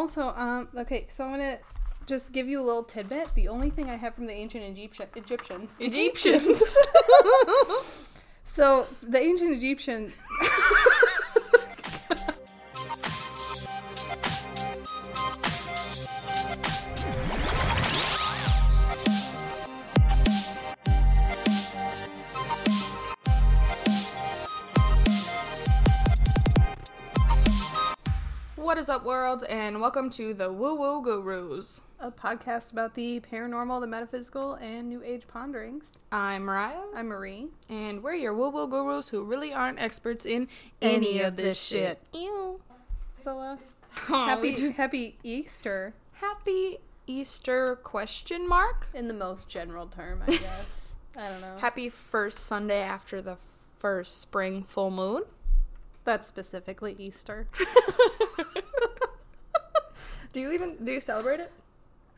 Also, um, okay, so I'm gonna just give you a little tidbit. The only thing I have from the ancient Egypti- Egyptians. Egyptians. So the ancient Egyptian. Is up, world, and welcome to the Woo Woo Gurus. a podcast about the paranormal, the metaphysical, and new age ponderings. I'm Mariah, I'm Marie. and we're your Woo Woo Gurus who really aren't experts in any, of this shit. Ew. So, uh, Aw, happy just- Happy Easter happy Easter question mark. in the most general term, I guess. I don't know. Happy first Sunday after the first spring full moon. That's specifically Easter. Do you even do you celebrate it?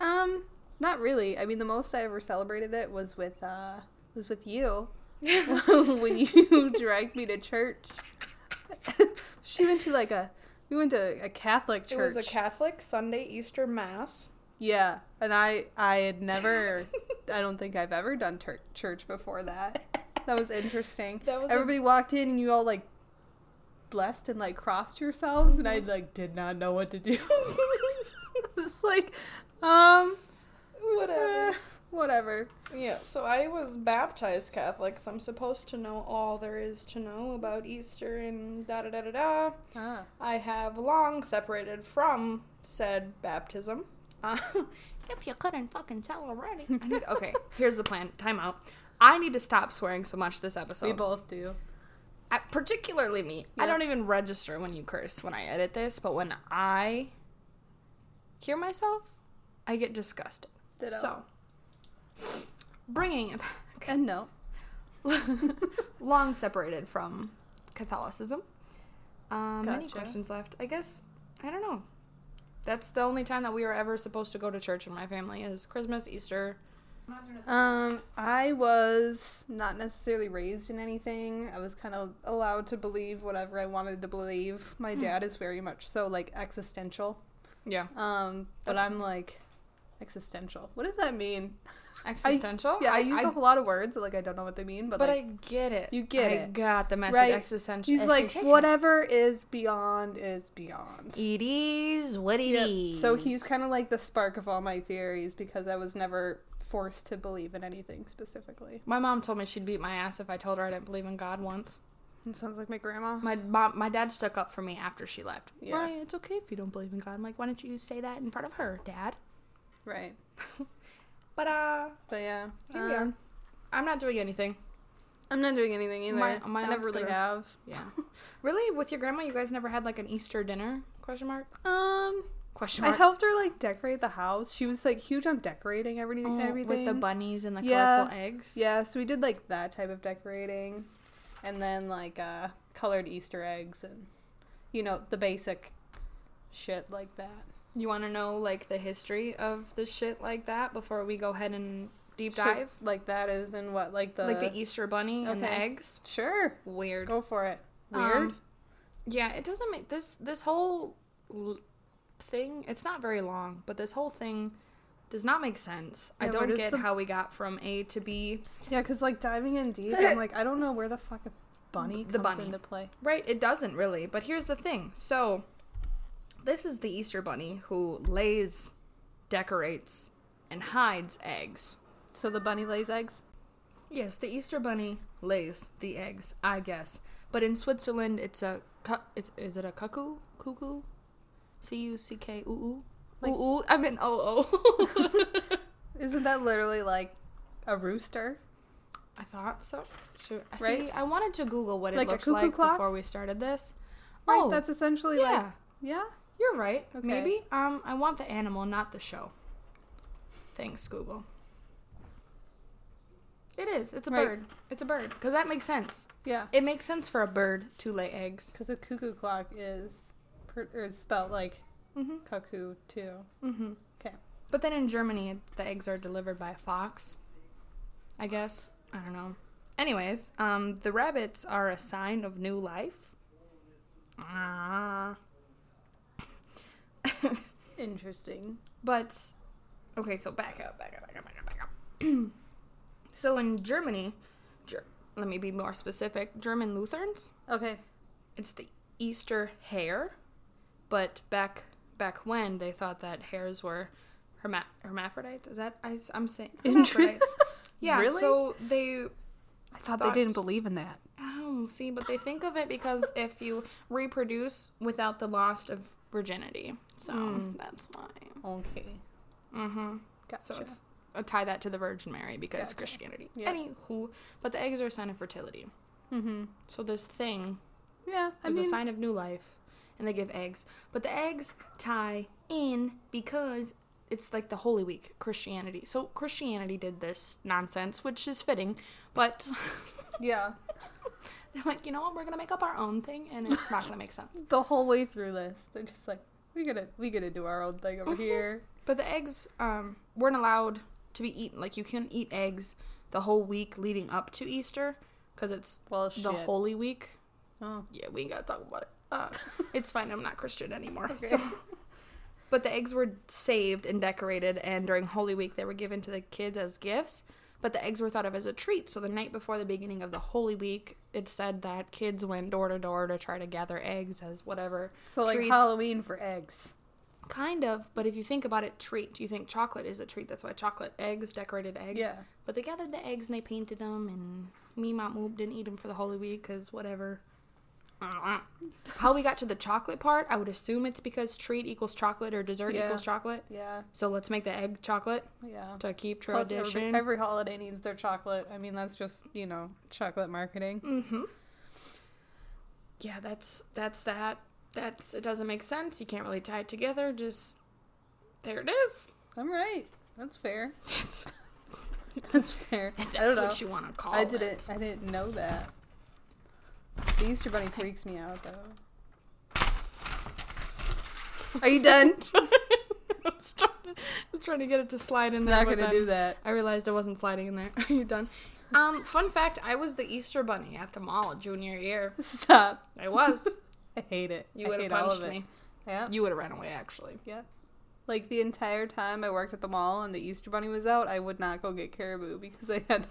Um, not really. I mean, the most I ever celebrated it was with uh was with you when you dragged me to church. she went to like a we went to a Catholic church. It was a Catholic Sunday Easter Mass. Yeah, and I I had never I don't think I've ever done tur- church before that. That was interesting. That was a- Everybody walked in and you all like blessed and like crossed yourselves and I Mm-hmm. like did not know what to do. I was like, um Whatever. eh, whatever. Yeah, so I was baptized Catholic, so I'm supposed to know all there is to know about Easter and da da da da da. Ah. I have long separated from said baptism. Uh, if you couldn't fucking tell already. Need, okay, here's the plan. Time out. I need to stop swearing so much this episode. we both do. Particularly me. I don't even register when you curse when I edit this, but when I hear myself, I get disgusted. Ditto. So, bringing it back. And no. long separated from Catholicism. Um, Many Gotcha. questions left. I guess I don't know. That's the only time that we were ever supposed to go to church in my family is Christmas, Easter. Um, I was not necessarily raised in anything. I was kind of allowed to believe whatever I wanted to believe. My dad is very much so like existential. Yeah, Um, but That's- I'm like existential. What does that mean? existential. Yeah, I, use a a whole lot of words like I don't know what they mean, but, but like I get it. You get I it. got the message. Right. Existential. he's like whatever is beyond is beyond. It is what it Yep. is. So he's kind of like the spark of all my theories because I was never forced to believe in anything specifically. My mom told me she'd beat my ass if I told her I didn't believe in God once. It sounds like my grandma. My mom, my dad stuck up for me after she left. Yeah. Right, it's okay if you don't believe in God. I'm like, why don't you say that in front of her, Dad? Right. But uh, But yeah, Here we are. um, I'm not doing anything. I'm not doing anything either. My- my I never really gonna- have. Yeah. really? With your grandma, you guys never had like an Easter dinner? Question mark? Um, Question I helped her like decorate the house. She was like huge on decorating every, Oh, everything. with the bunnies and the Yeah. colorful eggs. Yeah, so we did like that type of decorating, and then like uh, colored Easter eggs and you know the basic shit like that. You want to know like the history of the shit like that before we go ahead and deep Shit dive? like that is in what like the like the Easter bunny and the eggs. sure Weird. go for it. Weird. Um, yeah, it doesn't make this this whole l- thing. It's not very long, but this whole thing does not make sense. I Yeah, where don't get the- how we got from A to B. yeah, because like diving in deep, I'm like I don't know where the fuck a bunny The comes bunny. into play. Right, it doesn't really. But here's the thing. So, this is the Easter bunny who lays, decorates, and hides eggs. So the bunny lays eggs. Yes, the Easter bunny lays the eggs, I guess. But in Switzerland, it's a cu- it's is it a cuckoo? Cuckoo? C U C K oo oo. Like- ooh ooh. I mean oh oh. Isn't that literally like a rooster? I thought so. Shoot. Right? See, I wanted to Google what it Like a looks like clock? before we started this. Right. oh, That's essentially yeah. like yeah. You're right. Okay. Maybe. Um, I want the animal, not the show. Thanks, Google. It is. It's a Right. bird. It's a bird. Because that makes sense. Yeah. It makes sense for a bird to lay eggs. Because a cuckoo clock is, or is spelled like Mm-hmm. cuckoo too. Mm-hmm. 'Kay. But then in Germany, the eggs are delivered by a fox. I guess. I don't know. Anyways, um, the rabbits are a sign of new life. Ah. Interesting. But okay, so back up, back up, back up, back up, back up. so in Germany, Ger- let me be more specific. German Lutherans, Okay. it's the Easter hare, but back back when they thought that hares were herma- hermaphrodites. Is that I, am saying hermaphrodites? yeah. Really? So they I thought, Thought- they didn't believe in that. Oh, see, but they think of it because if you reproduce without the loss of virginity, so Mm. that's why. Okay. Mm-hmm. Gotcha. So it's uh, tie that to the Virgin Mary because Gotcha. Christianity. Yeah. Anywho, but the eggs are a sign of fertility. mm-hmm. So this thing Yeah, I is mean, a sign of new life, and they give eggs. But the eggs tie in because it's like the Holy Week, Christianity. So Christianity did this nonsense, which is fitting, but yeah, they're like, you know what, we're gonna make up our own thing, and it's not gonna make sense. the whole way through this, they're just like, we gotta, we gotta do our own thing over Mhm. here. But the eggs um, weren't allowed to be eaten. Like you can eat eggs the whole week leading up to Easter because it's Well, the Holy Week. Oh, Yeah, we ain't gotta talk about it. Uh, it's fine. I'm not Christian anymore. Okay. So, but the eggs were saved and decorated, and during Holy Week they were given to the kids as gifts. But the eggs were thought of as a treat. So the night before the beginning of the Holy Week, it said that kids went door to door to try to gather eggs as whatever. so like Treats. Halloween for eggs. Kind of, but if you think about it, treat. Do you think chocolate is a treat. That's why chocolate eggs, decorated eggs. Yeah. But they gathered the eggs and they painted them, and me, Mom, didn't eat them for the Holy Week because whatever. How we got to the chocolate part, I would assume it's because treat equals chocolate or dessert Yeah. equals chocolate. Yeah. So let's make the egg chocolate Yeah. to keep Plus, tradition. every, every holiday needs their chocolate. I mean, that's just you know chocolate marketing. mm-hmm. Yeah, that's that's that. That's it. Doesn't make sense. You can't really tie it together. Just there it is. I'm right. That's fair. That's, That's fair. that's I don't know. what you want to call it. I didn't. I didn't know that. The Easter Bunny freaks me out though. Are you done? I was trying to, I was trying to get it to slide in It's there. not gonna do that. I realized I wasn't sliding in there. Are you done? Um, fun fact: I was the Easter bunny at the mall junior year. Stop. I was. I hate it. You would have all punched me. Yeah. You would have ran away, actually. Yeah. Like the entire time I worked at the mall and the Easter Bunny was out, I would not go get caribou because I had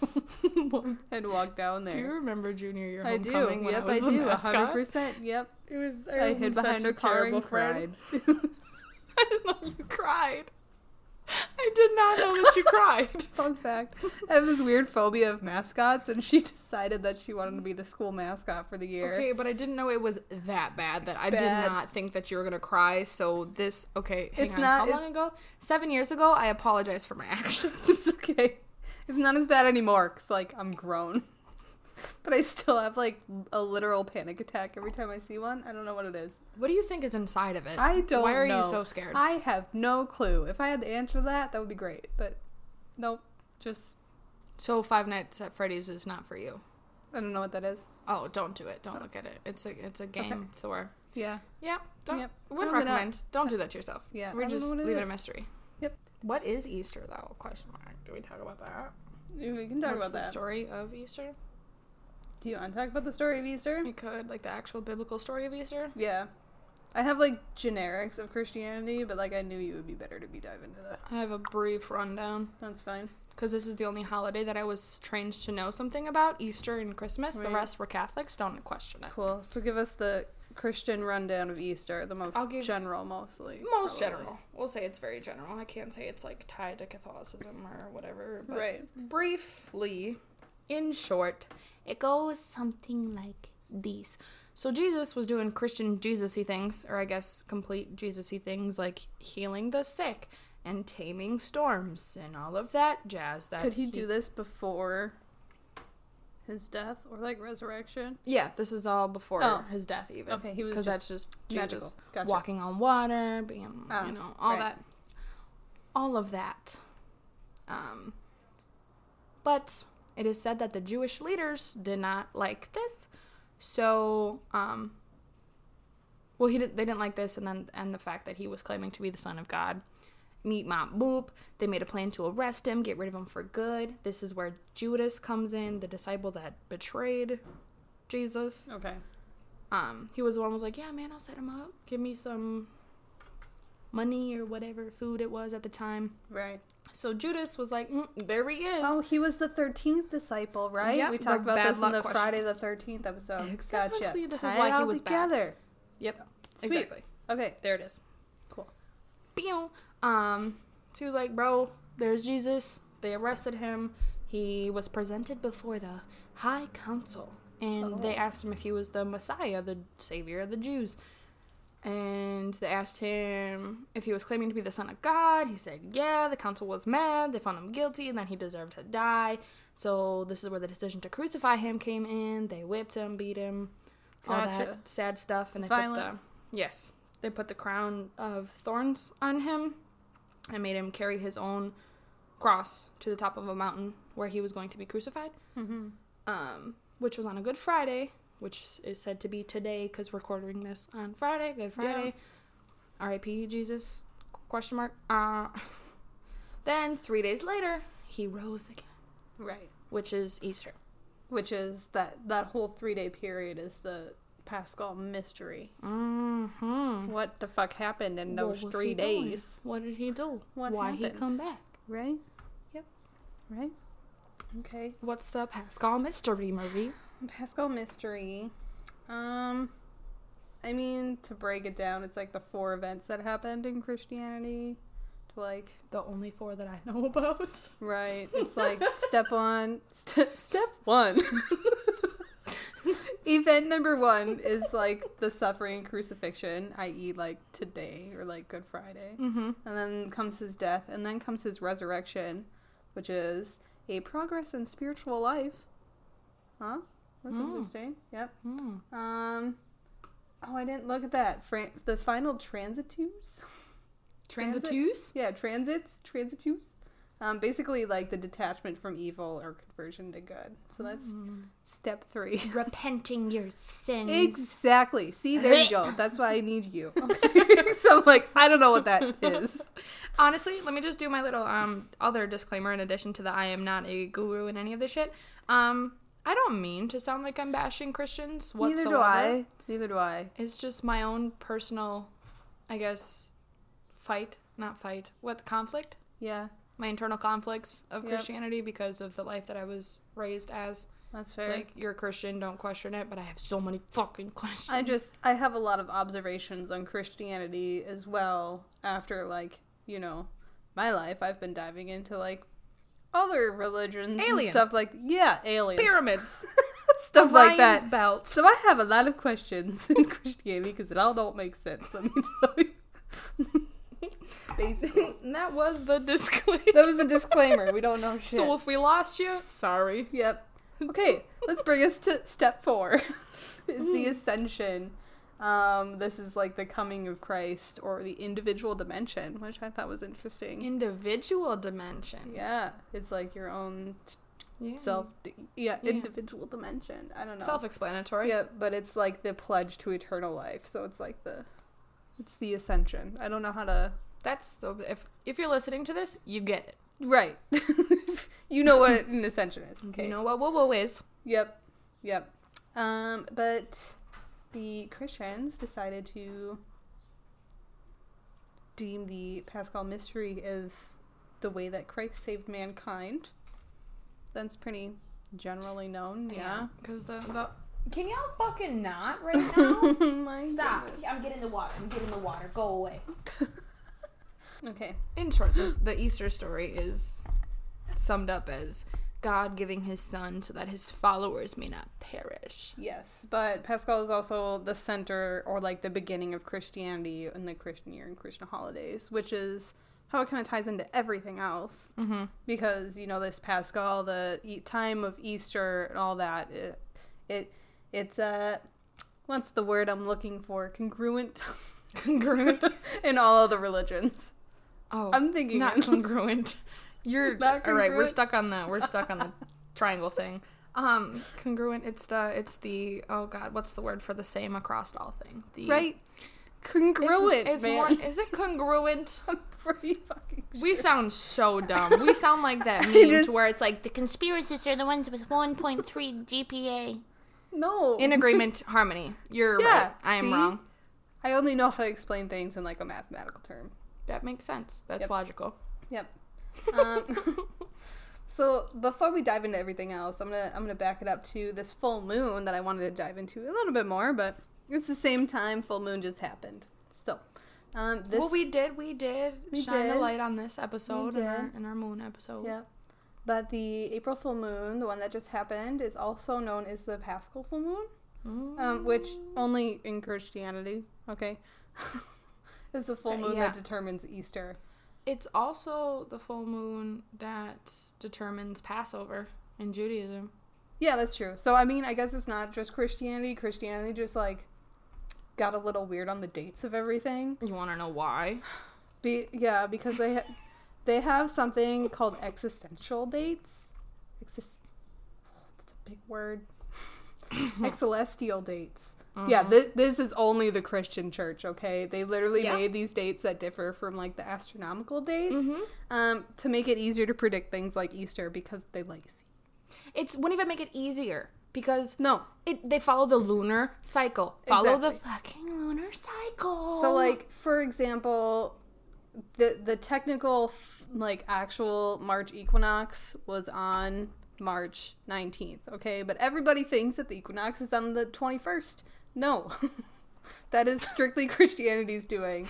had to walk down there Do you remember junior year I do. homecoming when Yep, I was I do. hundred percent. Yep. It was. I, I hid such behind a a car terrible and friend. cried. I didn't you cried. I did not know that you cried. Fun fact: I have this weird phobia of mascots, and she decided that she wanted to be the school mascot for the year. Okay, but I didn't know it was that bad. That I did bad. not think that you were gonna cry. So this, okay, hang It's on. not- How long ago? Seven years ago. I apologize for my actions. It's okay. It's not as bad anymore because like I'm grown, but I still have like a literal panic attack every time I see one. I don't know what it is. What do you think is inside of it? I don't. Why are know. you so scared? I have no clue. If I had the answer to that, that would be great. But nope. Just so Five Nights at Freddy's is not for you. I don't know what that is. Oh, don't do it. Don't oh. look at it. It's a it's a game to where Yeah. yeah. Don't Yep. wouldn't not. recommend. Don't do that to yourself. Yeah, we don't just it leave it a mystery. Yep. What is Easter though? Question mark. Do we talk about that? We can talk What's about the that. story of Easter? Do you want to talk about the story of Easter? We could like the actual biblical story of Easter. Yeah. I have like generics of Christianity, but like I knew you would be better to be dive into that. I have a brief rundown That's fine. because this is the only holiday that I was trained to know something about. Easter and Christmas. The Right. rest were Catholics. Don't question it. Cool. So give us the Christian rundown of Easter, the most I'll give- general, mostly. Most probably. general. We'll say it's very general. I can't say it's like tied to Catholicism or whatever. But Right. briefly, in short, it goes something like this. So Jesus was doing Christian Jesus-y things, or I guess complete Jesus-y things like healing the sick and taming storms and all of that jazz. That Could he do this before his death or like resurrection? Yeah, this is all before Oh. his death, even. Okay, he was because that's just Jesus magical. Gotcha. walking on water, being Oh, you know all right. that, all of that. Um, but it is said that the Jewish leaders did not like this, so um, well, he did, they didn't like this, and then and the fact that he was claiming to be the son of God. Meet Mom Boop. They made a plan to arrest him, get rid of him for good. This is where Judas comes in, the disciple that betrayed Jesus. Okay. Um, he was the one who was like, "Yeah, man, I'll set him up. Give me some money or whatever food it was at the time. Right. So Judas was like, mm, "There he is." Oh, he was the thirteenth disciple, right? Yep, we talked about this in the question. Friday the thirteenth episode. Exactly, Gotcha. this is Tie why he was bad. together. Yep. Sweet. Exactly. Okay. There it is. Cool. Pew. Um, so he was like, "Bro, there's Jesus." They arrested him. He was presented before the High Council, and they Oh. asked him if he was the Messiah, the Savior of the Jews. And they asked him if he was claiming to be the Son of God. He said, "Yeah." The council was mad. They found him guilty, and then he deserved to die. So this is where the decision to crucify him came in. They whipped him, beat him, all Gotcha. that sad stuff, and they Violent. put the yes, they put the crown of thorns on him and made him carry his own cross to the top of a mountain where he was going to be crucified. Mm-hmm. Um, which was on a Good Friday, which is said to be today because we're recording this on Friday. Good Friday. R.I.P. Jesus? Question mark. Uh, then three days later, he rose again, Right. which is Easter. Which is that that whole three day period is the Paschal mystery. Mm-hmm. What the fuck happened in those three he doing? days? What did he do? What Why he come back? Right? Yep. Right? Okay. What's the Paschal mystery movie? Paschal mystery. Um I mean, to break it down, it's like the four events that happened in Christianity. To like The only four that I know about. right. It's like step one st- step one. Event number one is like the suffering and crucifixion, i.e., like today or like Good Friday. Mm-hmm. And then comes his death, and then comes his resurrection, which is a progress in spiritual life. Huh? That's Mm. interesting. Yep. Mm. Um. Oh, I didn't look at that. Fran- the final transitus. Transitus? Yeah, transits, transitus. Um, basically like the detachment from evil or conversion to good. So that's Mm. step three. Repenting your sins. Exactly. See, there you go. That's why I need you. so I'm like, I don't know what that is. Honestly, let me just do my little um other disclaimer in addition to the I am not a guru in any of this shit. Um, I don't mean to sound like I'm bashing Christians whatsoever. Neither do I. Neither do I. It's just my own personal, I guess, fight, not fight, what conflict? Yeah, My internal conflicts of Yep. Christianity because of the life that I was raised as. that's fair. Like, you're a Christian, don't question it, but I have so many fucking questions. I just I have a lot of observations on Christianity as well after like, you know, my life. I've been diving into like other religions and Aliens. stuff like yeah, aliens. Pyramids, stuff like that. belt. So I have a lot of questions in Christianity because it all don't make sense, let me tell you. Basically. And that was the disclaimer. That was the disclaimer. We don't know shit. So if we lost you, sorry. Yep. Okay, let's bring us to step four. it's the mm. ascension. Um, this is like the coming of Christ or the individual dimension, which I thought was interesting. Individual dimension. Yeah, it's like your own Yeah. self. Yeah, Yeah. individual dimension. I don't know. Self-explanatory. Yeah, but it's like the pledge to eternal life. So it's like the, it's the ascension. I don't know how to. That's the if if you're listening to this, you get it. Right. you know what an ascension is. Okay. You know what woo woo is. Yep. Yep. Um, but the Christians decided to deem the Paschal mystery as the way that Christ saved mankind. That's pretty generally known. Yeah. Because the the can y'all fucking not right now? Oh Stop! goodness. I'm getting the water. I'm getting the water. Go away. Okay. In short, the, the Easter story is summed up as God giving His Son so that His followers may not perish. Yes, but Paschal is also the center or like the beginning of Christianity in the Christian year and Christian holidays, which is how it kind of ties into everything else. Mm-hmm. because you know this Paschal, the e- time of Easter and all that. It, it it's uh, what's the word I'm looking for? Congruent Congruent. in all of the religions. Oh, I'm thinking not congruent. You're all right. We're stuck on the we're stuck on the triangle thing. Um, congruent. It's the it's the oh god, what's the word for the same across all thing? The right? Congruent, it's man. more. Is it congruent? I'm pretty fucking. We sound so dumb. We sound like that meme just- to where it's like the Conspiracists are the ones with 1.3 GPA. No, in agreement harmony. You're Yeah, right. I am see? wrong. I only know how to explain things in like a mathematical term. That makes sense. That's Yep. logical. Yep. Um, so before we dive into everything else, I'm gonna I'm gonna back it up to this full moon that I wanted to dive into a little bit more, but it's the same time full moon just happened. So, um, this well, we did. We did We shine a light on this episode in our, in our moon episode. yeah. But the April full moon, the one that just happened, is also known as the Paschal full moon, Mm. um, which only in Christianity, okay, is the full Uh, moon yeah. that determines Easter. It's also the full moon that determines Passover in Judaism. Yeah, that's true. So I mean, I guess it's not just Christianity. Christianity just like got a little weird on the dates of everything. You want to know why? Be- yeah, because they ha- they have something called existential dates. Exis- oh, that's a big word. Excelestial dates. Yeah, th- this is only the Christian church. Okay, they literally Yeah. made these dates that differ from like the astronomical dates Mhm. um, to make it easier to predict things like Easter because they lazy. It wouldn't even make it easier because No, it they follow the lunar cycle. Follow the fucking lunar cycle. So like for example, the the technical f- like actual March equinox was on March 19th, okay? But everybody thinks that the equinox is on the 21st. No. that is strictly Christianity's doing.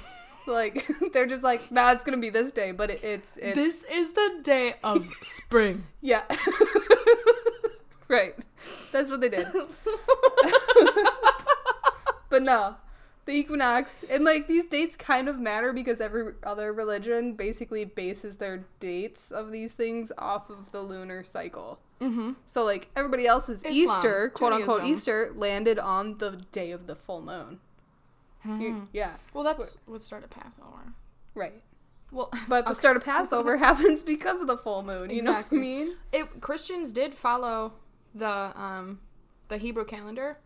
Like they're just like, "Nah, it's going to be this day," but it, it's it's this is the day of spring. yeah. right. That's what they did. but no, the equinox and like these dates kind of matter because every other religion basically bases their dates of these things off of the lunar cycle. Mm-hmm. So like everybody else's Islam, Easter, quote unquote Easter, landed on the day of the full moon. Hmm. Yeah, Well, that's what started Passover. right. Well, But the okay. start of Passover happens because of the full moon. You Exactly. know what I mean? it Christians did follow the um the Hebrew calendar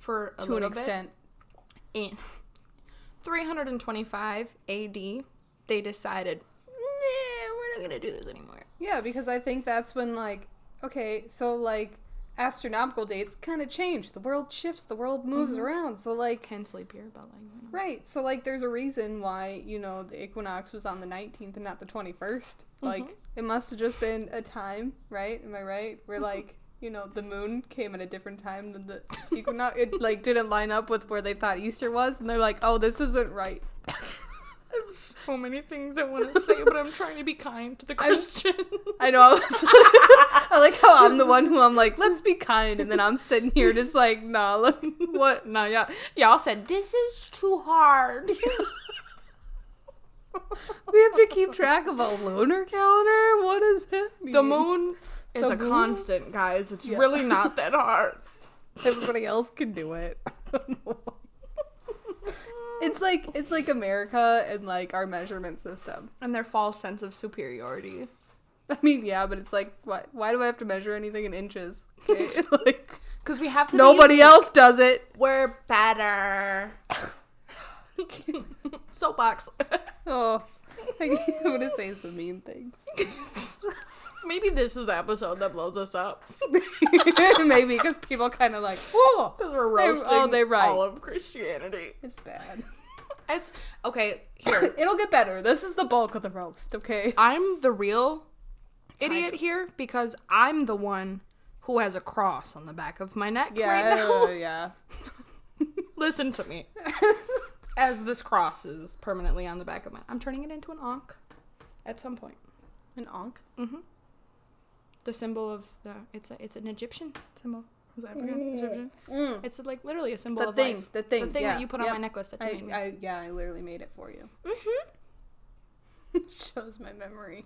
for a to an little bit. extent. In 325 AD, they decided, nah, we're not gonna do this anymore. Yeah, because I think that's when like okay, so like astronomical dates kind of change. The world shifts, the world moves Mm-hmm. around. So like Can sleep here, but like, right, so like there's a reason why, you know, the equinox was on the 19th and not the 21st. Like it must have just been a time, right? Am I right? Where like you know, the moon came at a different time than the equinox. It like didn't line up with where they thought Easter was, and they're like, "Oh, this isn't right." I have so many things I want to say, but I'm trying to be kind to the Christians. I know. I, was I like how I'm the one who I'm like, let's be kind, and then I'm sitting here just like, nah, look, what? Nah, yeah, y'all said this is too hard. We have to keep track of a lunar calendar. What does it mean? the moon is The a moon? constant, guys. It's Yeah. really not that hard. Everybody else can do it. It's like it's like America and like our measurement system. And their false sense of superiority. I mean, yeah, but it's like, why? Why do I have to measure anything in inches? Okay? like Because we have to. be nobody else does it. We're better. Soapbox. Oh, I'm gonna say some mean things. Maybe this is the episode that blows us up. Maybe because people kind of like, whoa, Because we're They- oh, roasting oh, they're right. all of Christianity. it's bad. It's okay. Here, It'll get better. This is the bulk of the roast, okay? I'm the real idiot here because I'm the one who has a cross on the back of my neck Yeah, right now. yeah. Listen to me. As this cross is permanently on the back of my, I'm turning it into an ankh at some point. An ankh. Mm-hmm. The symbol of the it's a it's an Egyptian symbol. Is that African? Egyptian? Mm. It's like literally a symbol The of thing, life. the thing, the thing yeah, that you put on my necklace that you I, made me. I, yeah, I literally made it for you. mm-hmm. Shows my memory.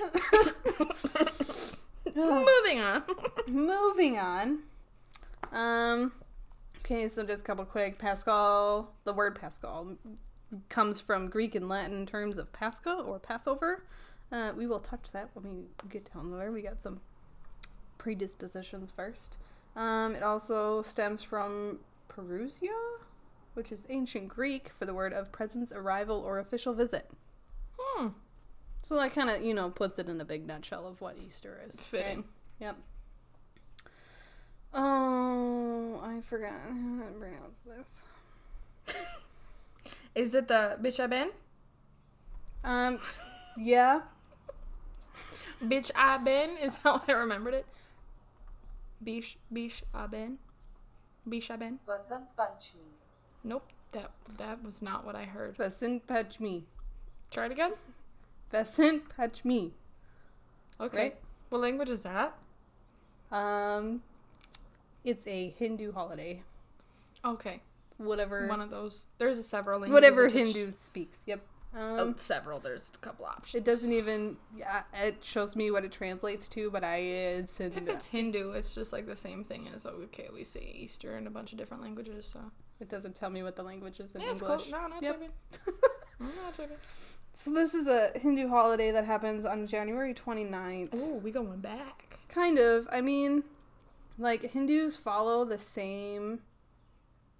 Moving on. Moving on. Um. Okay, so just a couple quick. Paschal. The word Paschal comes from Greek and Latin terms of Pascha or Passover. Uh, we will touch that when we get down there. We got some predispositions first. Um, it also stems from Parousia, which is ancient Greek for the word of presence, arrival, or official visit. Hmm. So that kind of, you know, puts it in a big nutshell of what Easter is. Fitting. right? Yep. Oh, I forgot how to pronounce this. Is it the Bitch I Ben? Um, yeah. Bitch I Ben is how I remembered it. Bish Bish I Ben. Bish I Ben. Vasant Panchami. Nope. That that was not what I heard. Vasant Panchami. Try it again. Vasant Panchami. Okay. Right? What language is that? Um, it's a Hindu holiday. Okay. Whatever. One of those. There's a several languages. whatever Hindu speaks. Yep. Um, Oh, several. There's a couple options. It doesn't even. Yeah, it shows me what it translates to, but I it's in. If it's Hindu, it's just like the same thing as okay, we say Easter in a bunch of different languages. So It doesn't tell me what the language is in yeah, it's English. cool. No, not Yep. Not tripping. So this is a Hindu holiday that happens on January 29th. Oh, we going back. Kind of. I mean, like Hindus follow the same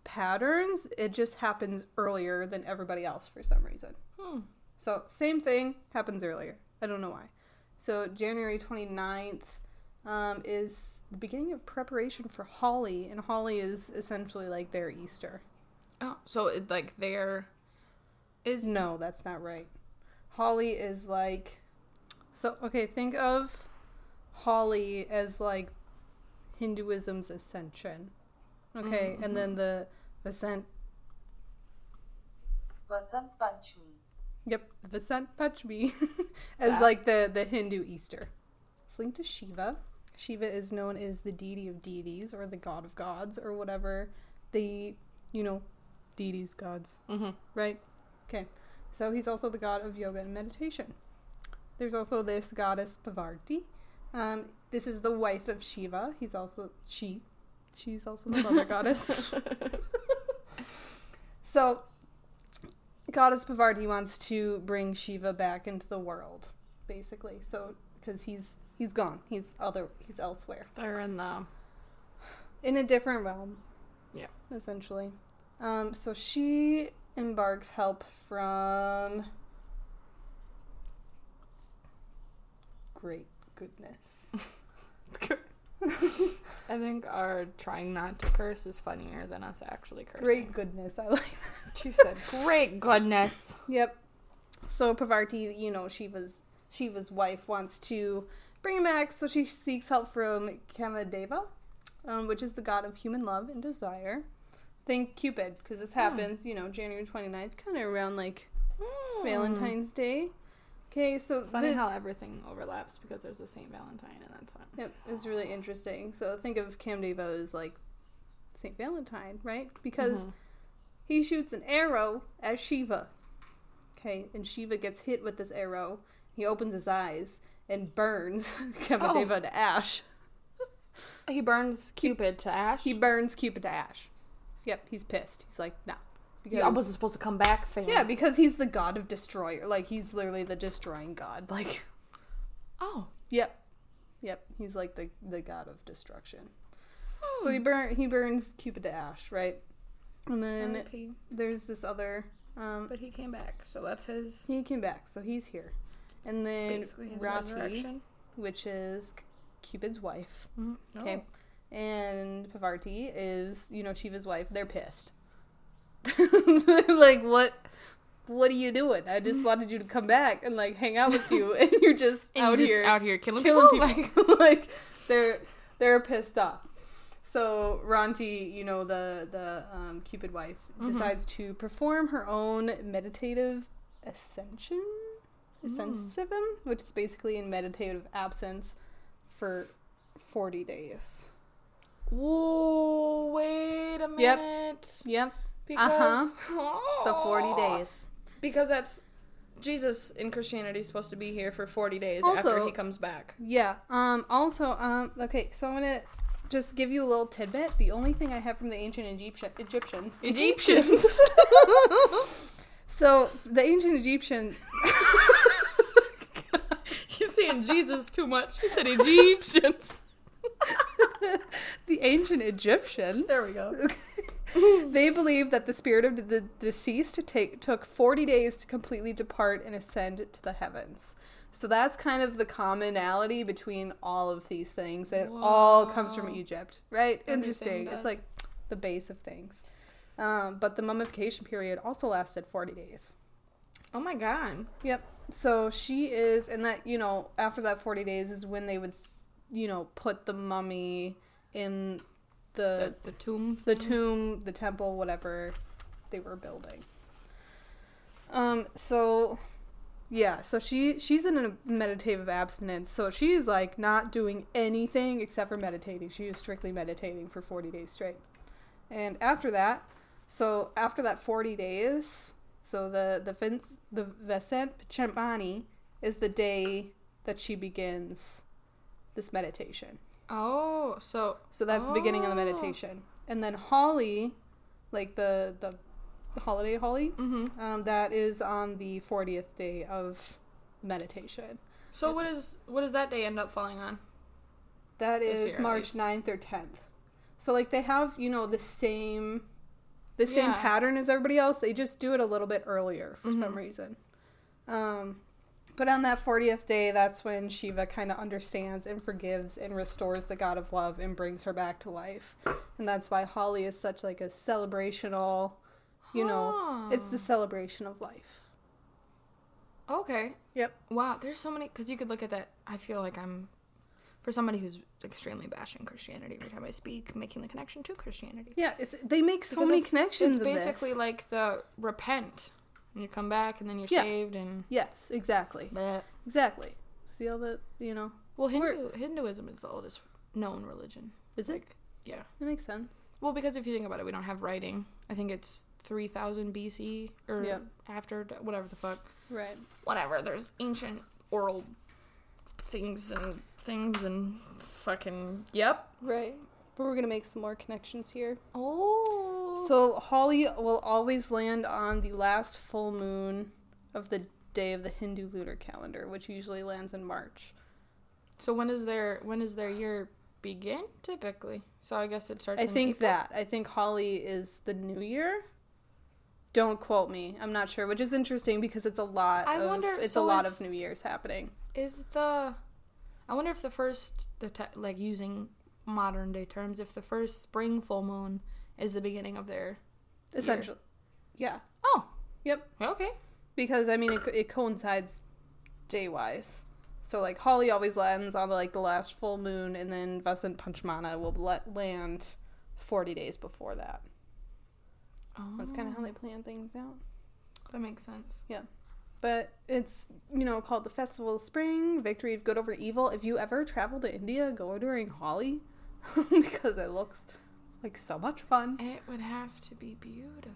patterns. It just happens earlier than everybody else for some reason. Hmm. So, same thing happens earlier. I don't know why. So, January 29th um, is the beginning of preparation for Holi, and Holi is essentially like their Easter. Oh, so it like there is No, that's not right. Holi is like. So, okay, think of Holi as like Hinduism's ascension. Okay, and then the Vasant. Vasant Panchami. Yep, Vasant Panchami as That- like the the Hindu Easter. It's linked to Shiva. Shiva is known as the deity of deities or the god of gods or whatever the you know deities gods hmm right? Okay, so he's also the god of yoga and meditation. There's also this goddess Pavarti. Um, this is the wife of Shiva. He's also she. She's also the mother goddess. so, goddess Pavarti wants to bring Shiva back into the world, basically. So, because he's he's gone, he's other, he's elsewhere They're in the in a different realm. Yeah. Essentially. Um, so she embarks help from great goodness. I think our trying not to curse is funnier than us actually cursing. great goodness. I like that. She said, "Great goodness." Yep. So Pavarti, you know, Shiva's Shiva's wife wants to bring him back, so she seeks help from Kamadeva, um, which is the god of human love and desire. Think Cupid, because this happens, you know, January 29th, kind of around like Valentine's Day. Okay, so. Funny this, how everything overlaps because there's the Saint Valentine, and that's fine. Yep, it's really interesting. So think of Kamdeva as like Saint Valentine, right? Because Mhm. he shoots an arrow at Shiva. Okay, and Shiva gets hit with this arrow. He opens his eyes and burns Kamadeva to ash. He burns Cupid to ash. He burns Cupid to ash. Yep, he's pissed. He's like, nah. Because, I wasn't supposed to come back, fam. yeah, because he's the god of destroyer. Like he's literally the destroying god. Like, Oh. yep, yep. He's like the the god of destruction. So Hmm. he burn he burns Cupid to ash, right? And then R.I.P. there's this other. Um, But he came back, so that's his he came back, so he's here. And then Rati, which is Cupid's wife. Mhm. Okay. Oh. And Pavarti is, you know, Shiva's wife. They're pissed. like what? What are you doing? I just wanted you to come back and like hang out with you, and you're just And out just here out here killing, killing people. people. like they're they're pissed off. So Ranti, you know the the um, Cupid wife, Mhm. decides to perform her own meditative ascension, ascensivism, which is basically in meditative absence for forty days. Whoa, wait a minute. Yep. minute. Yep, Because the forty days. Because that's Jesus in Christianity is supposed to be here for 40 days after he comes back. Yeah. Um. Also. Um. Okay. So I'm gonna just give you a little tidbit. The only thing I have from the ancient Egyptian Egyptians. Egyptians. So the ancient Egyptian. She's saying Jesus too much. She said Egyptians. the ancient Egyptian. There we go. they believe that the spirit of the deceased take, took 40 days to completely depart and ascend to the heavens. So that's kind of the commonality between all of these things. It all comes from Egypt, right? Everything Interesting. does. It's like the base of things. Um, but the mummification period also lasted 40 days. Oh my god. Yep. So she is, and that, you know, after that 40 days is when they would, you know, put the mummy in The, the the tomb. the thing? tomb, the temple, whatever they were building. Um, so yeah, so she she's in a meditative abstinence. So she's like not doing anything except for meditating. She is strictly meditating for 40 days straight. And after that, so after that 40 days, so the the Vince, the Vasant Chambani is the day that she begins this meditation. Oh, so So that's the beginning of the Oh. meditation. And then Holi, like the the, the holiday Holi, mm-hmm. um, that is on the 40th day of meditation. So what is what does that day end up falling on? That is year, March least. 9th or 10th. So like they have, you know, the same the same Yeah. pattern as everybody else. They just do it a little bit earlier for some Mhm. reason. Um but on that 40th day, that's when Shiva kind of understands and forgives and restores the god of love and brings her back to life. And that's why Holi is such like a celebrational, you know, it's the celebration of life. Okay. Yep. Wow, there's so many because you could look at that. I feel like I'm, for somebody who's extremely bashing Christianity every time I speak, making the connection to Christianity. Yeah, it's they make so Because many it's- connections. It's basically like the repent, and you come back, and then you're Yeah. saved, and yes, exactly, bleh. exactly. See all the you know. well, Hindu, Hinduism is the oldest known religion. Is it? Like, yeah. That makes sense. Well, because if you think about it, we don't have writing. I think it's 3000 BC or Yep. after, whatever the fuck. Right. Whatever. There's ancient oral things and things and fucking. Yep. Right. But we're gonna make some more connections here. Oh. So Holi will always land on the last full moon of the day of the Hindu lunar calendar, which usually lands in March. So when is their when does their year begin typically? So I guess it starts. I in think April? that. I think Holi is the new year. Don't quote me. I'm not sure, which is interesting because it's a lot I of wonder- it's so a lot is- of New Year's happening. is the. I wonder if the first the te- like using modern day terms, if the first spring full moon is the beginning of their. Essentially. Yeah. Oh. Yep. Okay. because I mean it, it coincides day wise. So like Holi always lands on like the last full moon, and then Vasant Panchmana will let land forty days before that. Oh. That's kind of how they oh. plan things out. That makes sense. Yeah. But it's you know called the Festival of Spring, Victory of Good over Evil. If you ever travel to India, go during Holi because it looks like so much fun. It would have to be beautiful.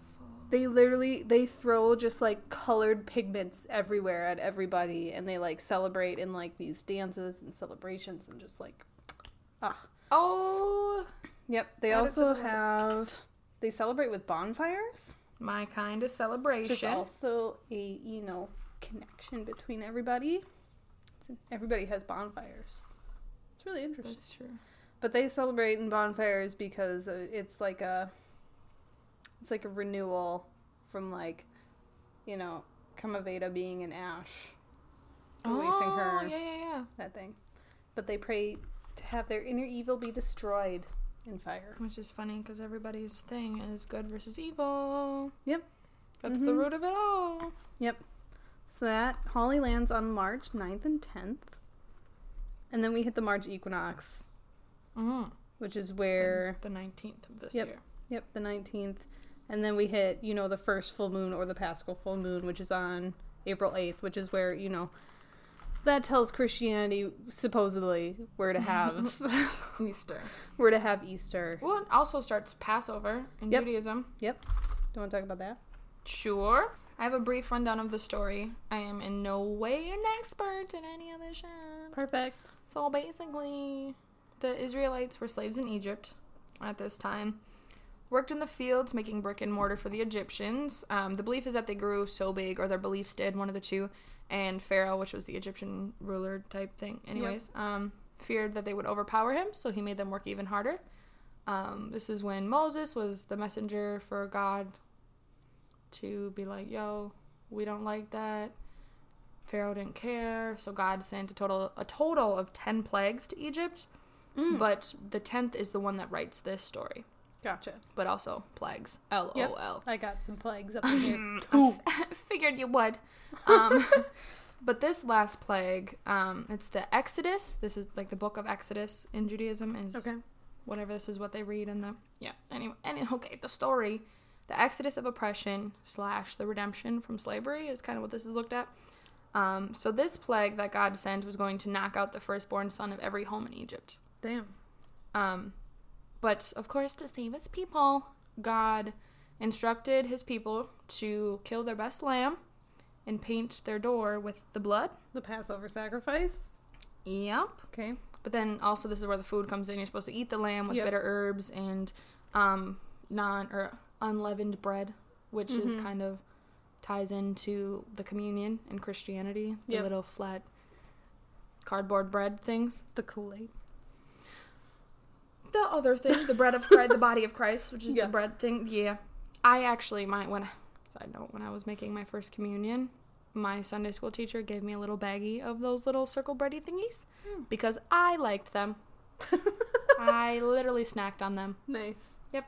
They literally they throw just like colored pigments everywhere at everybody and they like celebrate in like these dances and celebrations and just like ah. Oh, Yep, they Add it to also have they celebrate with bonfires, my kind of which is celebration. also a, you know, connection between everybody. It's- Everybody has bonfires. It's really interesting. That's true. But they celebrate in bonfires because uh, it's like a it's like a renewal from like you know Kamaveda being an ash releasing oh, her Yeah, yeah, yeah. that thing. But they pray to have their inner evil be destroyed in fire. Which is funny because everybody's thing is good versus evil. Yep. That's the Mhm. root of it all. Yep. So that Holi lands on March 9th and 10th. And then we hit the March equinox, Mm. which is where The 19th of this Yep. year. Yep, the 19th. And then we hit, you know, the first full moon or the Paschal full moon, which is on April 8th, which is where, you know, that tells Christianity supposedly where to have Easter. where to have Easter. Well, it also starts Passover in Yep. Judaism. Yep. Don't want to talk about that? Sure. I have a brief rundown of the story. I am in no way an expert in any of this shit. Perfect. So basically, the Israelites were slaves in Egypt at this time. Worked in the fields making brick and mortar for the Egyptians. Um, the belief is that they grew so big, or their beliefs did, one of the two. And Pharaoh, which was the Egyptian ruler type thing, anyways, um, feared that they would overpower him, so he made them work even harder. Um, this is when Moses was the messenger for God to be like, yo, we don't like that. Pharaoh didn't care, so God sent a total a total of ten plagues to Egypt. Mm. But the tenth is the one that writes this story. Gotcha. but also plagues. L O L. I got some plagues up in here. Figured you would. Um, but this last plague, um, it's the Exodus. This is like the book of Exodus in Judaism. Is Okay. whatever this is what they read in the yeah. Anyway, any okay, the story, the Exodus of oppression slash the redemption from slavery is kind of what this is looked at. Um, so this plague that God sent was going to knock out the firstborn son of every home in Egypt. Damn. Um, but of course, to save his people, God instructed his people to kill their best lamb and paint their door with the blood. The Passover sacrifice. Yep. Okay. But then also, this is where the food comes in. You're supposed to eat the lamb with Yep. bitter herbs and um, non or unleavened bread, which is Mhm. kind of ties into the communion in Christianity. The Yep. little flat cardboard bread things. The Kool Aid. The other thing, the bread of Christ, the body of Christ, which is Yeah. the bread thing. Yeah, I actually my when side note when I was making my first communion, my Sunday school teacher gave me a little baggie of those little circle bready thingies Hmm. because I liked them. I literally snacked on them. Nice. Yep.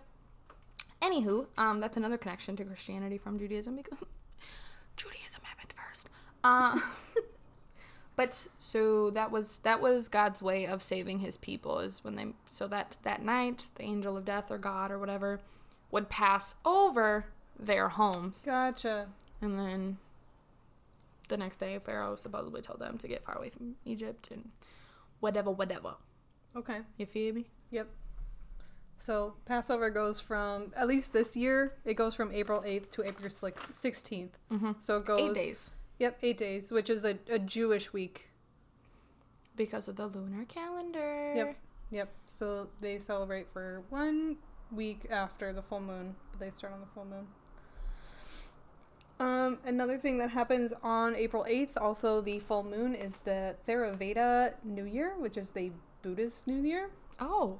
Anywho, um, that's another connection to Christianity from Judaism because Judaism happened first. Uh, but so that was that was God's way of saving His people is when they so that that night the angel of death or God or whatever would pass over their homes, Gotcha. and then the next day Pharaoh supposedly told them to get far away from Egypt and whatever, whatever. Okay. You feel me? Yep. So Passover goes from at least this year. It goes from April eighth to April sixteenth. Mm-hmm. So it goes Eight days Yep, eight days, which is a, a Jewish week. because of the lunar calendar. Yep. Yep. So they celebrate for one week after the full moon, but they start on the full moon. Um, another thing that happens on April 8th, also the full moon, is the Theravada New Year, which is the Buddhist New Year. Oh.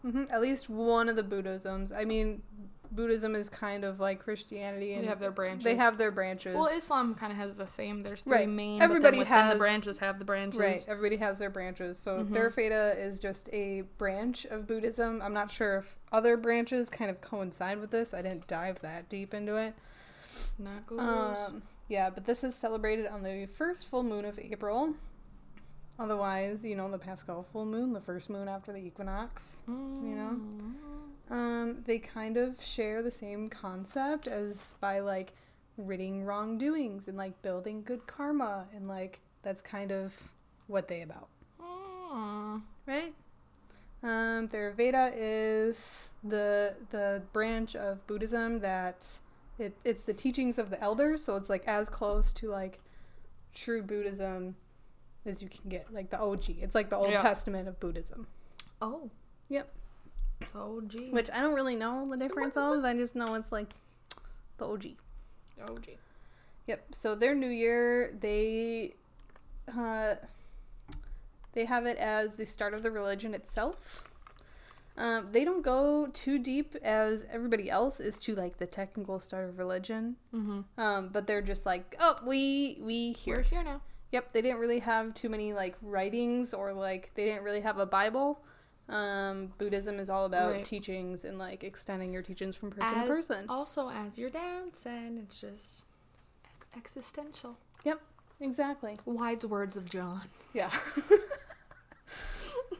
hmm At least one of the Buddhisms. I mean, Buddhism is kind of like Christianity, and They have their branches. They have their branches. Well, Islam kind of has the same. There's three Right. main. Everybody but then has- the branches have the branches. Right, everybody has their branches. So Mhm. Theravada is just a branch of Buddhism. I'm not sure if other branches kind of coincide with this. I didn't dive that deep into it. Not good. Um, yeah, but this is celebrated on the first full moon of April. Otherwise, you know, the Paschal full moon, the first moon after the equinox. you know? Um, they kind of share the same concept as by like ridding wrongdoings and like building good karma and like that's kind of what they about. Mm. right? Um, Theravada is the the branch of Buddhism that it, it's the teachings of the elders, so it's like as close to like true Buddhism as you can get, like the OG. It's like the Old Yeah. Testament of Buddhism, Oh. Yep. Oh, gee. which I don't really know the difference of. I just know it's like the OG. Oh, gee. Yep. So their New Year, they uh, they have it as the start of the religion itself. Um, they don't go too deep as everybody else is to like the technical start of religion. Mm-hmm. Um, but they're just like, oh, we we We're here. here now. Yep. They didn't really have too many like writings or like they didn't really have a Bible. Um, Buddhism is all about Right. teachings and like extending your teachings from person to person. Also, as your dad said, it's just existential. Yep, exactly. Wise words of John. Yeah.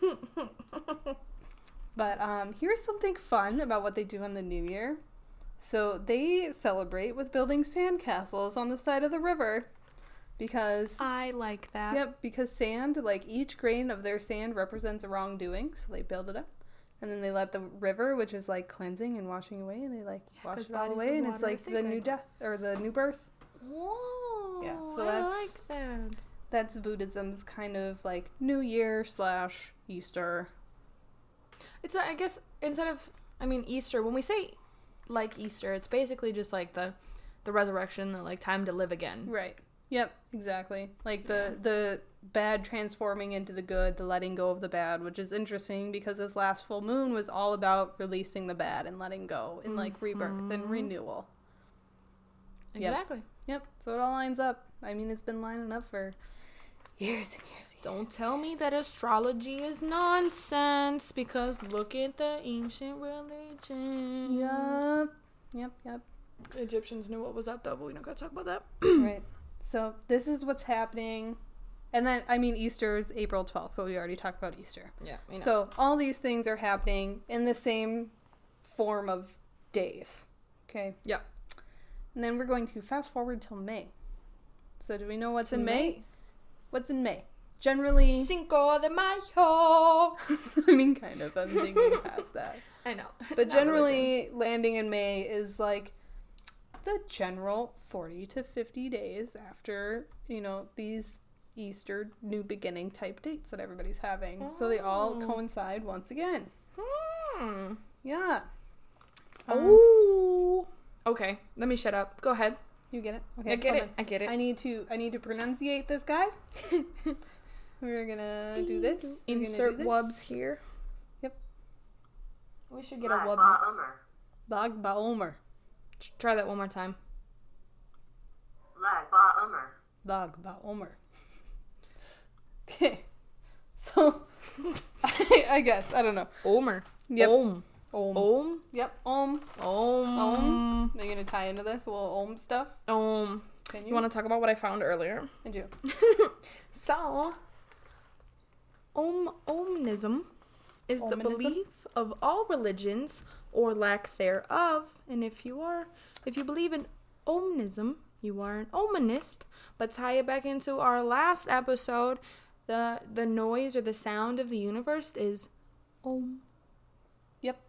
but um, here's something fun about what they do on the New Year. So they celebrate with building sandcastles on the side of the river because I like that. yep, because sand, like each grain of their sand represents a wrongdoing, so they build it up. And then they let the river, which is like cleansing and washing away, and they like Yeah, wash it all away, and it's like the new death or the new birth. Whoa. Yeah, so I that's- like that. That's Buddhism's kind of like New Year slash Easter It's I guess instead of I mean Easter when we say like Easter it's basically just like the the resurrection the like time to live again. Right. Yep, exactly. Like the the bad transforming into the good, the letting go of the bad, which is interesting because this last full moon was all about releasing the bad and letting go and like rebirth and Mhm. renewal. Exactly. Yep. So it all lines up. I mean, it's been lining up for Years and years. And Don't tell me that astrology is nonsense because look at the ancient religions. Yep. Yep. Yep. The Egyptians knew what was up though, but we don't gotta talk about that. right. So this is what's happening. And then, I mean, Easter is April 12th, but we already talked about Easter. Yeah, you know. So all these things are happening in the same form of days. Okay. Yeah. And then we're going to fast forward till May. So do we know what's in May? What's in May? Generally, Cinco de Mayo. I mean, kind of. I'm thinking past that. I know. But Not generally, landing in May is like the general 40 to 50 days after, you know, these Easter new beginning type dates that everybody's having. So they all Oh. coincide once again. Hmm. Yeah. Um, Oh. Okay, let me shut up. Go ahead. You get it? Okay. I get hold it. I get it. I need to I need to pronunciate this guy. We're gonna do this. We're gonna do Insert this. wubs here. Yep. We should get a Lag wub. Ba'omer. Lag Baomer. Try that one more time. Lag Ba'omer. Lag Baomer. Okay. So I, I guess. I don't know. Omer. Yep. Om. Om. Om. Yep. Om. Om. Om. Are you gonna tie into this a little Om stuff? Om. Can you? You want to talk about what I found earlier? I do. So, Om Omnism is the belief of all religions or lack thereof, and if you are, if you believe in Omnism, you are an Omanist. But tie it back into our last episode, the the noise or the sound of the universe is Om. Yep.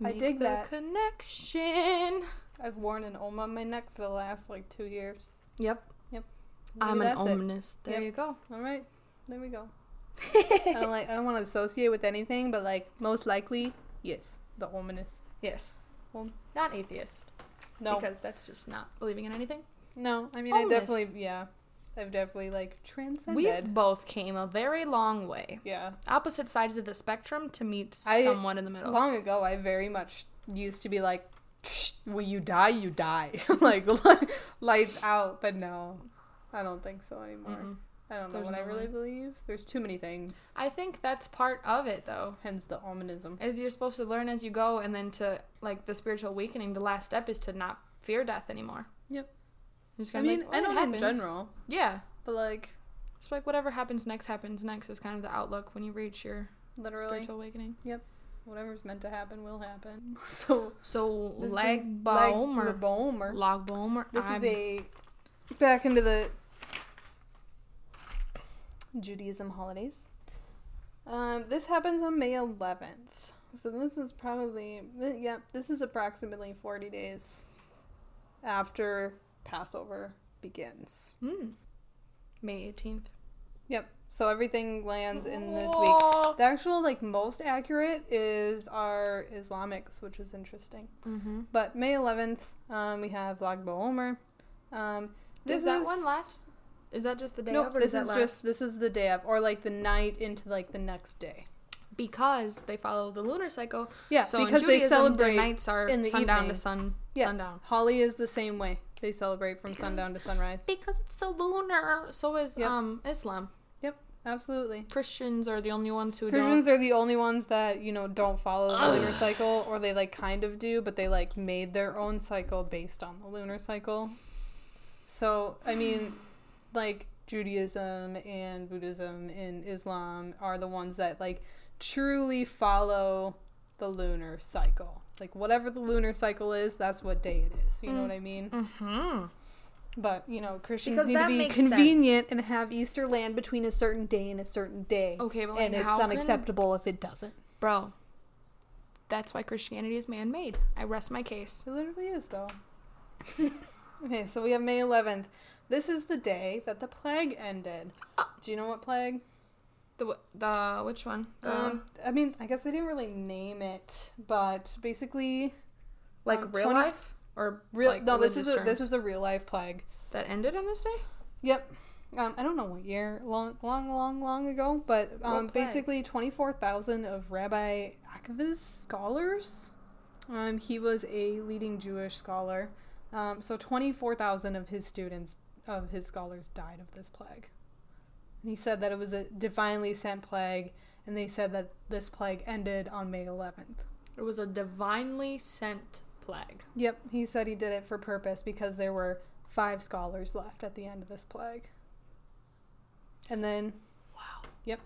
I Make dig the that. connection. I've worn an Om on my neck for the last like two years. Yep, Maybe I'm an. Omanist. There Yep. you go. All right. There we go. I don't like. I don't want to associate with anything, but like most likely, yes, the ominous. Yes. Well, Not atheist. No, Because that's just not believing in anything. no. I mean, I definitely, yeah, I've definitely like transcended. We've both came a very long way. yeah. Opposite sides of the spectrum to meet I- someone in the middle. Long ago, I very much used to be like, "Psh, "When you die, you die," like lights out. But no, I don't think so anymore. Mm-mm. I don't know There's what I really way. believe. There's too many things. I think that's part of it though. Hence the ominism. Is you're supposed to learn as you go and then to like the spiritual awakening, the last step is to not fear death anymore. Yep. Just I mean, like, I "Oh, it don't in general, Yeah. but like It's like whatever happens next happens next is kind of the outlook when you reach your literally, spiritual awakening. Yep. Whatever's meant to happen will happen. So So This lag brings- baum or baum or- log baum or This is I'm- a back into the Judaism holidays. Um, this happens on May 11th. So this is probably th- yep, this is approximately 40 days after Passover begins. Hmm. May 18th. Yep. So everything lands in this week. The actual like most accurate is our Islamics, which is interesting. Mm-hmm. But May 11th, um, we have Lag BaOmer. Um, Does that is, one last? Is that just the day Nope, of, or this is last? just this is the day of, or like the night into like the next day. because they follow the lunar cycle. Yeah, so because in they celebrate. their nights are in the sundown evening. to sun yeah, sundown. Holi is the same way. They celebrate from sundown to sunrise. Because it's the lunar. So is Yep. um Islam. Yep. Absolutely. Christians are the only ones who Christians are the only ones that you know don't follow the lunar cycle, or they like kind of do, but they like made their own cycle based on the lunar cycle. So I mean, like Judaism and Buddhism and Islam are the ones that like truly follow the lunar cycle. Like whatever the lunar cycle is, that's what day it is. You know what I mean? Mm-hmm. But you know, Christians Because need to be convenient and have Easter land between a certain day and a certain day. Okay, but like, and it's how can- unacceptable if it doesn't. Bro, that's why Christianity is man-made. I rest my case. It literally is, though. okay, so we have May 11th. This is the day that the plague ended. Do you know what plague? The the which one? The, Um, I mean, I guess they didn't really name it, but basically, like um, real 20 life or real. like no, this is a this is a real life plague. that ended on this day. Yep. Um, I don't know what year, long, long, long, long ago, but um, basically twenty four thousand of Rabbi Akiva's scholars. Um, he was a leading Jewish scholar. Um, so twenty four thousand of his students, of his scholars, died of this plague. And he said that it was a divinely sent plague, and they said that this plague ended on May 11th. It was a divinely sent plague. Yep, he said he did it for purpose because there were five scholars left at the end of this plague. And then, Wow. yep,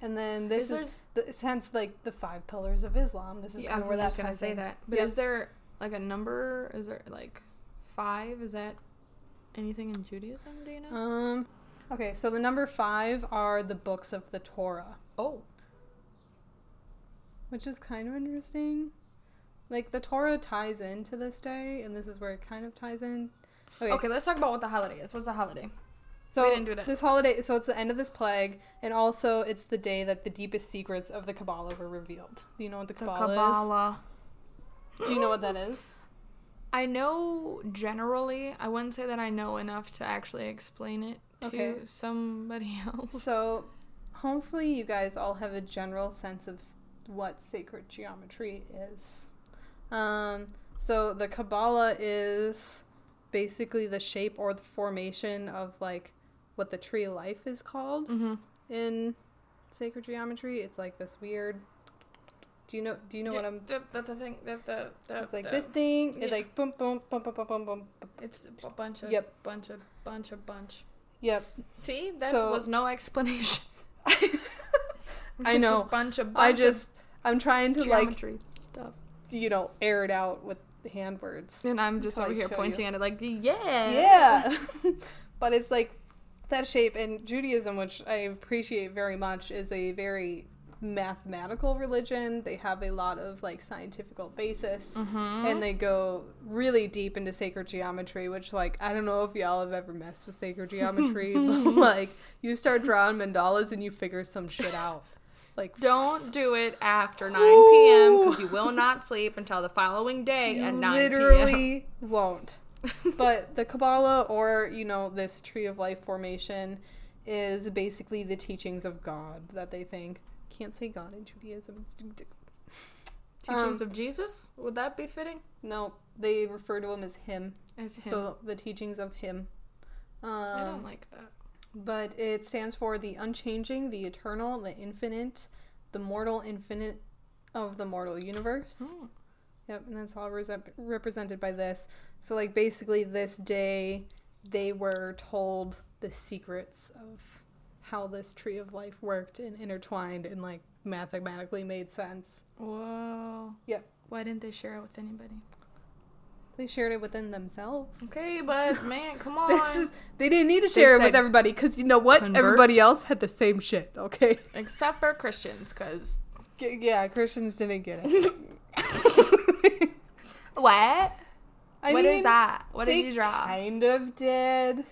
and then this Is is, the, hence like the five pillars of Islam. This is Yeah, kind of where that's gonna say in. that. But Yep. is there like a number? Is there like five? Is that anything in Judaism? Do you know? Um, okay, so the number five are the books of the Torah, oh, which is kind of interesting. Like the Torah ties into this day, and this is where it kind of ties in. Okay, okay. Let's talk about what the holiday is. What's the holiday? so we didn't do that. this holiday, so it's the end of this plague, and also it's the day that the deepest secrets of the Kabbalah were revealed. Do you know what the The Kabbalah, Kabbalah. is? Do you know what that is? I know generally. I wouldn't say that I know enough to actually explain it to Okay. somebody else. So, hopefully, you guys all have a general sense of what sacred geometry is. Um, so, the Kabbalah is basically the shape or the formation of like what the tree of life is called Mm-hmm. in sacred geometry. It's like this weird. Do you know? Do you know what I'm? The, the, thing. The, the, the, It's like this thing. It's like boom, boom, boom, boom, boom, boom, boom. It's a bunch of. Yep. Bunch of. Bunch of. Bunch. Yep. See, that So- was no explanation. I It's know. A bunch of. Bunch I just. I'm trying to like stuff. you know air it out with hand words. And I'm just over here pointing you. at it like, yeah. Yeah. but it's like that shape and Judaism, which I appreciate very much, is a very mathematical religion. They have a lot of like scientific basis Mm-hmm. and they go really deep into sacred geometry, which like I don't know if y'all have ever messed with sacred geometry, but like you start drawing mandalas and you figure some shit out. Like Don't do it after 9 p.m. because you will not sleep until the following day You at 9 p.m. literally won't. but the Kabbalah, or you know, this tree of life formation, is basically the teachings of God that they think. Can't say God in Judaism. It's Teachings Um, of Jesus? Would that be fitting? no, they refer to him as Him. As him. So the teachings of Him. Um, I don't like that. but it stands for the unchanging, the eternal, the infinite, the mortal infinite of the mortal universe. Oh. Yep, and that's all resep- represented by this. So, like, basically, this day they were told the secrets of how this tree of life worked and intertwined and, like, mathematically made sense. Whoa. Yep. Why didn't they share it with anybody? They shared it within themselves. Okay, but man, come on. This is, they didn't need to share it with everybody because you know what? "Convert." Everybody else had the same shit, okay? Except for Christians, because. Yeah, Christians didn't get it. What? I What is mean, that? What did you draw? Kind of did,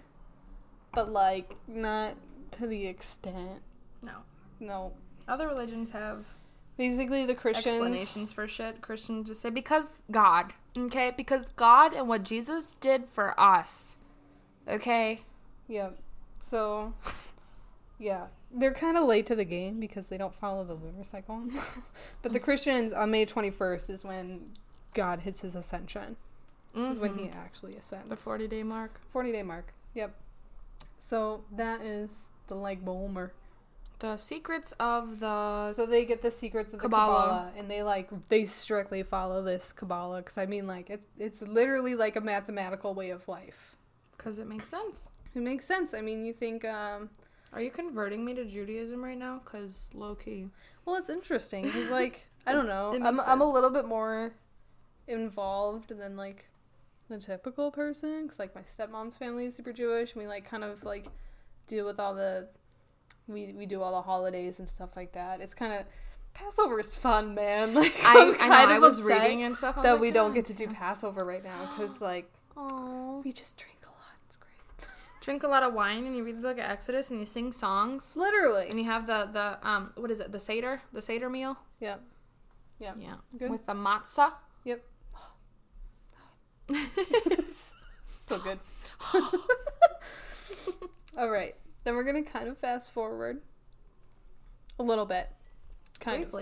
but like not to the extent. No. No, Other religions have basically the Christians. explanations for shit. Christians just say because God, okay? Because God and what Jesus did for us, okay? Yeah. So, yeah, they're kind of late to the game because they don't follow the lunar cycle. but the Christians on May twenty first is when God hits his ascension. Is when he actually ascends. Mm-hmm. the forty day mark. 40 day mark. Yep. So that is like boomer. The secrets of the So they get the secrets of the Kabbalah. Kabbalah, and they like they strictly follow this Kabbalah because I mean like it, it's literally like a mathematical way of life. because it makes sense. It makes sense. I mean, you think um Are you converting me to Judaism right now? Cause low key. well, it's interesting because like I don't know, I'm makes I'm a little bit more involved than like the typical person because like my stepmom's family is super Jewish, and we like kind of like deal with all the we we do all the holidays and stuff like that. It's kind of Passover is fun, man. Like I, I'm I know. I was reading and stuff. That like, we don't "God get to do damn." Passover right now because like Aw. we just drink a lot. It's great. Drink a lot of wine and you read the book of Exodus and you sing songs Literally. and you have the the um what is it the seder the seder meal Yeah. Yeah. yeah Good. with the matzah. Yep. so good. All right. Then we're going to kind of fast forward a little bit. Kind of.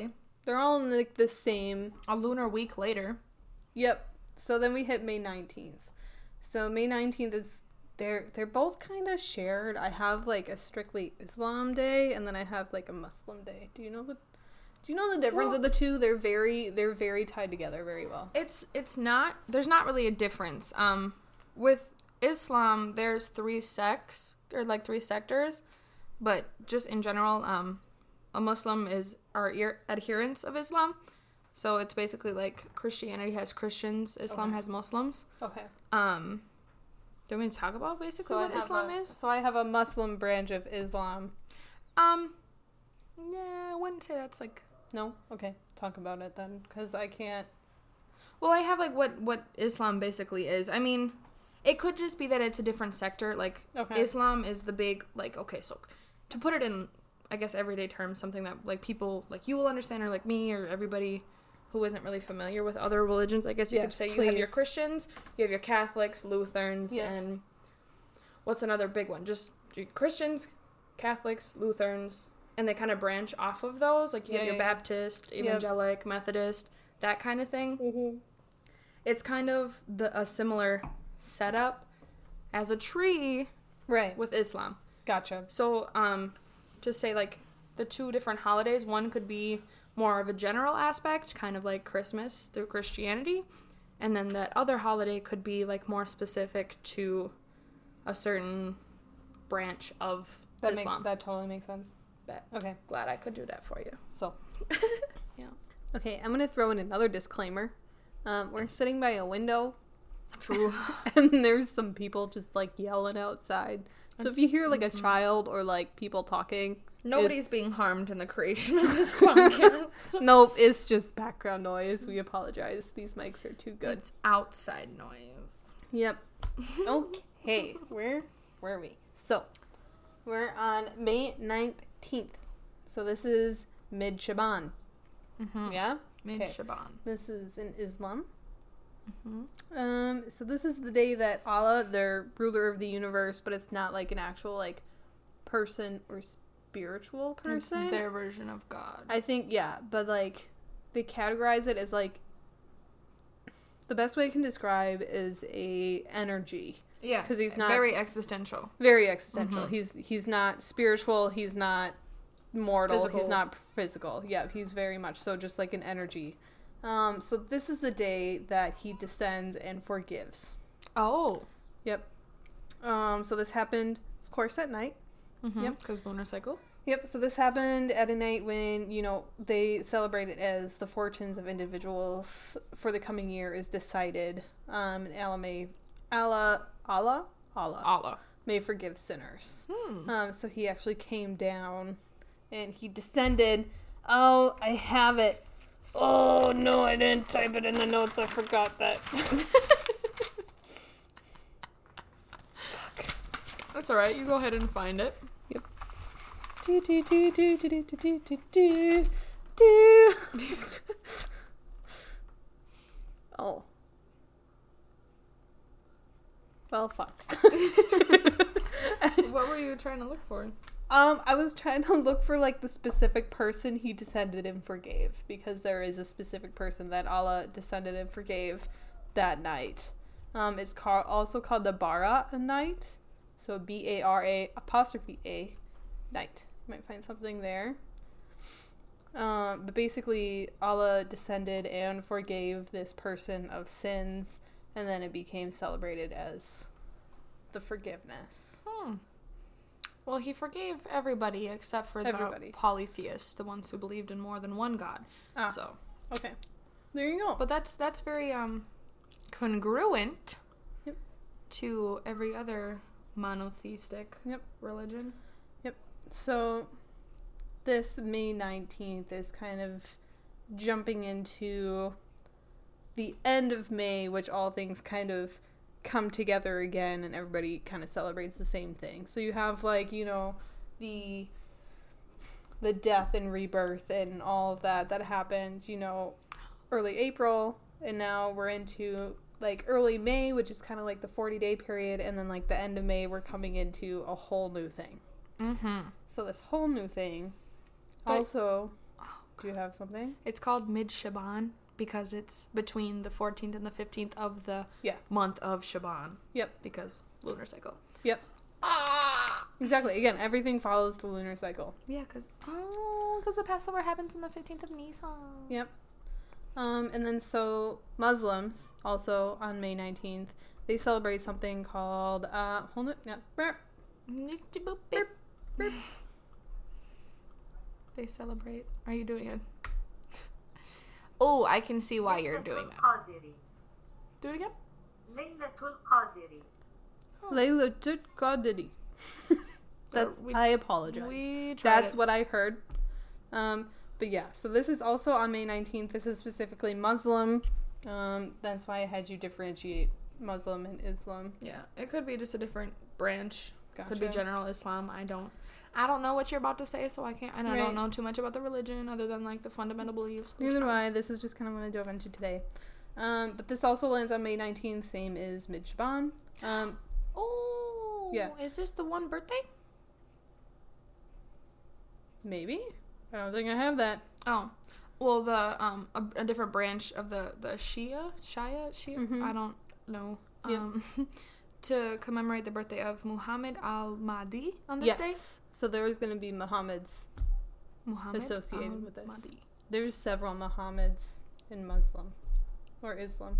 They're all in like the same. a lunar week later. Yep. So then we hit May 19th. So May 19th is they're they're both kind of shared. I have like a strictly Islam day, and then I have like a Muslim day. Do you know the Do you know the difference Well- of the two? They're very they're very tied together very well. It's it's not there's not really a difference. Um with Islam there's three sects or like three sectors, but just in general um a Muslim is our ear- adherents of Islam. So it's basically like Christianity has Christians, Islam Okay. has Muslims. Okay. Um do to talk about basically So what Islam a, is? So I have a Muslim branch of Islam. Um yeah, I wouldn't say that's like No. Okay. Talk about it then, because I can't. Well, I have like what what Islam basically is. I mean, it could just be that it's a different sector. Like Okay. Islam is the big like okay, so to put it in I guess everyday terms, something that like people like you will understand or like me or everybody who isn't really familiar with other religions, I guess you could Yes, say you have your. Christians, you have your Catholics, Lutherans, Yeah. and what's another big one? Just Christians, Catholics, Lutherans, and they kind of branch off of those. Like you Yeah, have your yeah. Baptist, Evangelic, Methodist, that kind of thing Mm-hmm. it's kind of the a similar setup as a tree Right. with Islam. Gotcha. So, um, to say like the two different holidays, one could be more of a general aspect, kind of like Christmas through Christianity, and then that other holiday could be like more specific to a certain branch of That make, Islam. that totally makes sense. Bet. Okay. Glad I could do that for you. So. Yeah. Okay, I'm gonna throw in another disclaimer. Um, we're sitting by a window, True. and there's some people just like yelling outside. So if you hear like a Mm-hmm. child or like people talking, Nobody's being harmed in the creation of this podcast. nope, it's just background noise. We apologize. These mics are too good. It's outside noise. Yep. Okay, where were we? So, we're on May 19th. So this is mid Shaban. Mm-hmm. Yeah? Mid Shaban. This is in Islam. Mm-hmm. Um, so this is the day that Allah, the ruler of the universe, but it's not like an actual like person or spiritual person. It's their version of God. I think yeah, but like they categorize it as like the best way I can describe is a energy. Yeah, because he's not- very existential. Very existential. Mhm. He's he's not spiritual, he's not mortal, he's not physical. Yeah, he's very much so just like an energy. Um, so this is the day that he descends and forgives. Oh, Yep. Um, so this happened, of course, at night. mm-hmm. Yep. Because lunar cycle. Yep. So this happened at a night when you know they celebrate it as the fortunes of individuals for the coming year is decided. Um, and Allah may, Allah, Allah, Allah Allah. may forgive sinners. Hmm. Um, so he actually came down, and he descended. Oh, I have it. Oh no, I didn't type it in the notes. I forgot that. That's all right. You go ahead and find it. do do do do do do do do do do. oh. Well, fuck. what were you trying to look for? Um, I was trying to look for like the specific person he descended and forgave because there is a specific person that Allah descended and forgave that night. Um, it's called also called the Bara night, so B A R A apostrophe A night. You might find something there. Um, but basically, Allah descended and forgave this person of sins, and then it became celebrated as the forgiveness. Hmm. Well, he forgave everybody except for Everybody. the polytheists, the ones who believed in more than one god. Ah. So, Okay, there you go. but that's that's very um congruent Yep. to every other monotheistic Yep. religion. Yep. So, this May 19th is kind of jumping into the end of May, which all things kind of come together again and everybody kind of celebrates the same thing. So, you have like, you know, the the death and rebirth and all of that that happened, you know, early April and now we're into like early May, which is kind of like the 40 day period and then like the end of May we're coming into a whole new thing. Mm-hmm. So this whole new thing. But- also, do you have something? It's called Mid Shaban because it's between the 14th and the 15th of the Yeah. month of Shaban. Yep. Because lunar cycle. Yep. Ah. Exactly. Again, everything follows the lunar cycle. Yeah, cause oh, cause the Passover happens on the fifteenth of Nisan. Yep. Um, and then so Muslims also on May nineteenth they celebrate something called uh hold it yeah burp. They celebrate. Are you doing it? Oh, I can see why you're doing that. Do it again. Laylatul Qadiri. Laylatul Qadri. That's we- I apologize. We tried That's it. what I heard. Um, but yeah, so this is also on May 19th. This is specifically Muslim. Um, that's why I had you differentiate Muslim and Islam. Yeah, it could be just a different branch. Could be general Islam. I don't. I don't know what you're about to say, so I can't. And I don't know too much about the religion other than like the fundamental beliefs. Neither do I. This is just kind of what I dove into today. Um, but this also lands on May 19th, same as Mid Shaban. Um, Oh, Yeah. Is this the one birthday? maybe? I don't think I have that. Oh, well, the um a, a different branch of the the Shia Shia Shia. Mhm. I don't know. Yeah. Um, to commemorate the birthday of Muhammad al Mahdi on this day. So there is going to be Muhammad's. Muhammad Associated with this. There's several Muhammads in Muslim or Islam,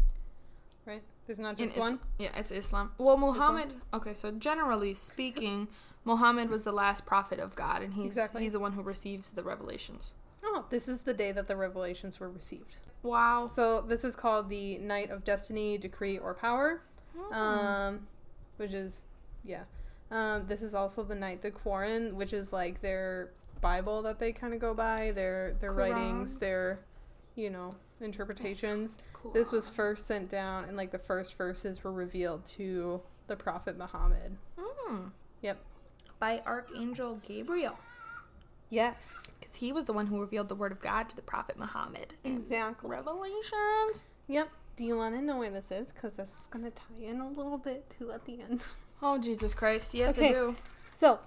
right? There's not In just Is- one. Yeah, it's Islam. Well, Muhammad. Okay, so generally speaking, Muhammad was the last prophet of God, and he's Exactly. he's the one who receives the revelations. Oh, this is the day that the revelations were received. Wow. So this is called the Night of Destiny, Decree, or Power. Hmm. Um, which is, yeah. Um, this is also the night the Quran, which is like their Bible that they kind of go by, their their writings, their, you know, interpretations. Cool. This was first sent down, and like the first verses were revealed to the Prophet Muhammad. Hmm. Yep. By Archangel Gabriel. Yes. Because he was the one who revealed the word of God to the prophet Muhammad. Exactly. Revelations. Yep. Do you want to know where this is? Because this is going to tie in a little bit too at the end. Oh, Jesus Christ. Yes, Okay. I do. So,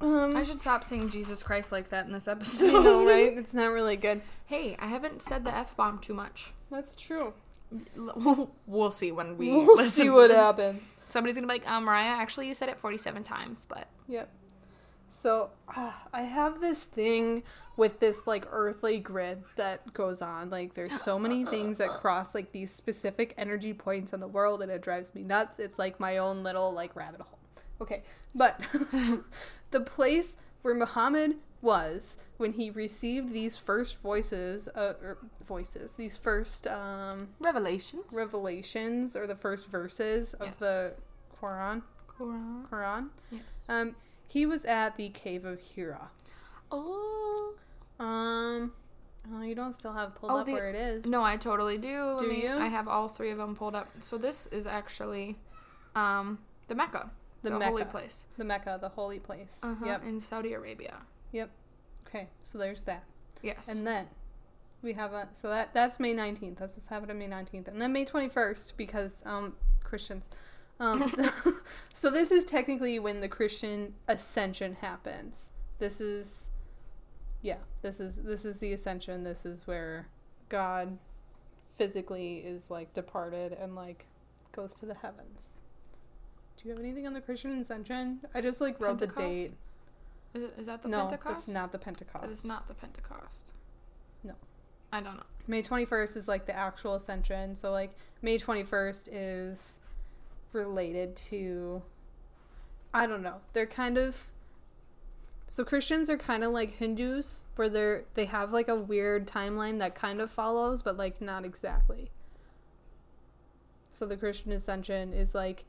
um, I should stop saying Jesus Christ like that in this episode. know, right? It's not really good. Hey, I haven't said the F bomb too much. That's true. We'll, we'll see when we We'll see what happens. Somebody's gonna be like, um, Mariah, actually, you said it 47 times, but. Yep. So ah, I have this thing with this like earthly grid that goes on. Like there's so many things that cross like these specific energy points in the world, and it drives me nuts. It's like my own little like rabbit hole. Okay, but the place where Muhammad was when he received these first voices, uh, or voices, these first um, Revelations. revelations or the first verses of Yes. the Quran. Quran. Quran. Yes. Um, he was at the cave of Hira. Oh. Um, oh, you don't still have pulled Oh, up the- where it is. No, I totally do. Do me- you? I have all three of them pulled up. So this is actually um, the Mecca, The the, holy Mecca. place The Mecca, the holy place. uh-huh, Yep. in Saudi Arabia. Yep. Okay, so there's that. Yes. And then we have a so that that's May 19th. That's what's happening May 19th. And then May 21st because um Christians. Um so this is technically when the Christian ascension happens. This is yeah, this is this is the ascension. This is where God physically is like departed and like goes to the heavens. Do you have anything on the Christian ascension? I just like wrote the date. is, it, is that the no, Pentecost? that's not the Pentecost. That is not the Pentecost. No. I don't know. May 21st is like the actual ascension. So like May 21st is related to I don't know. They're kind of so Christians are kind of like Hindus where they're they have like a weird timeline that kind of follows but like not exactly. So the Christian ascension is like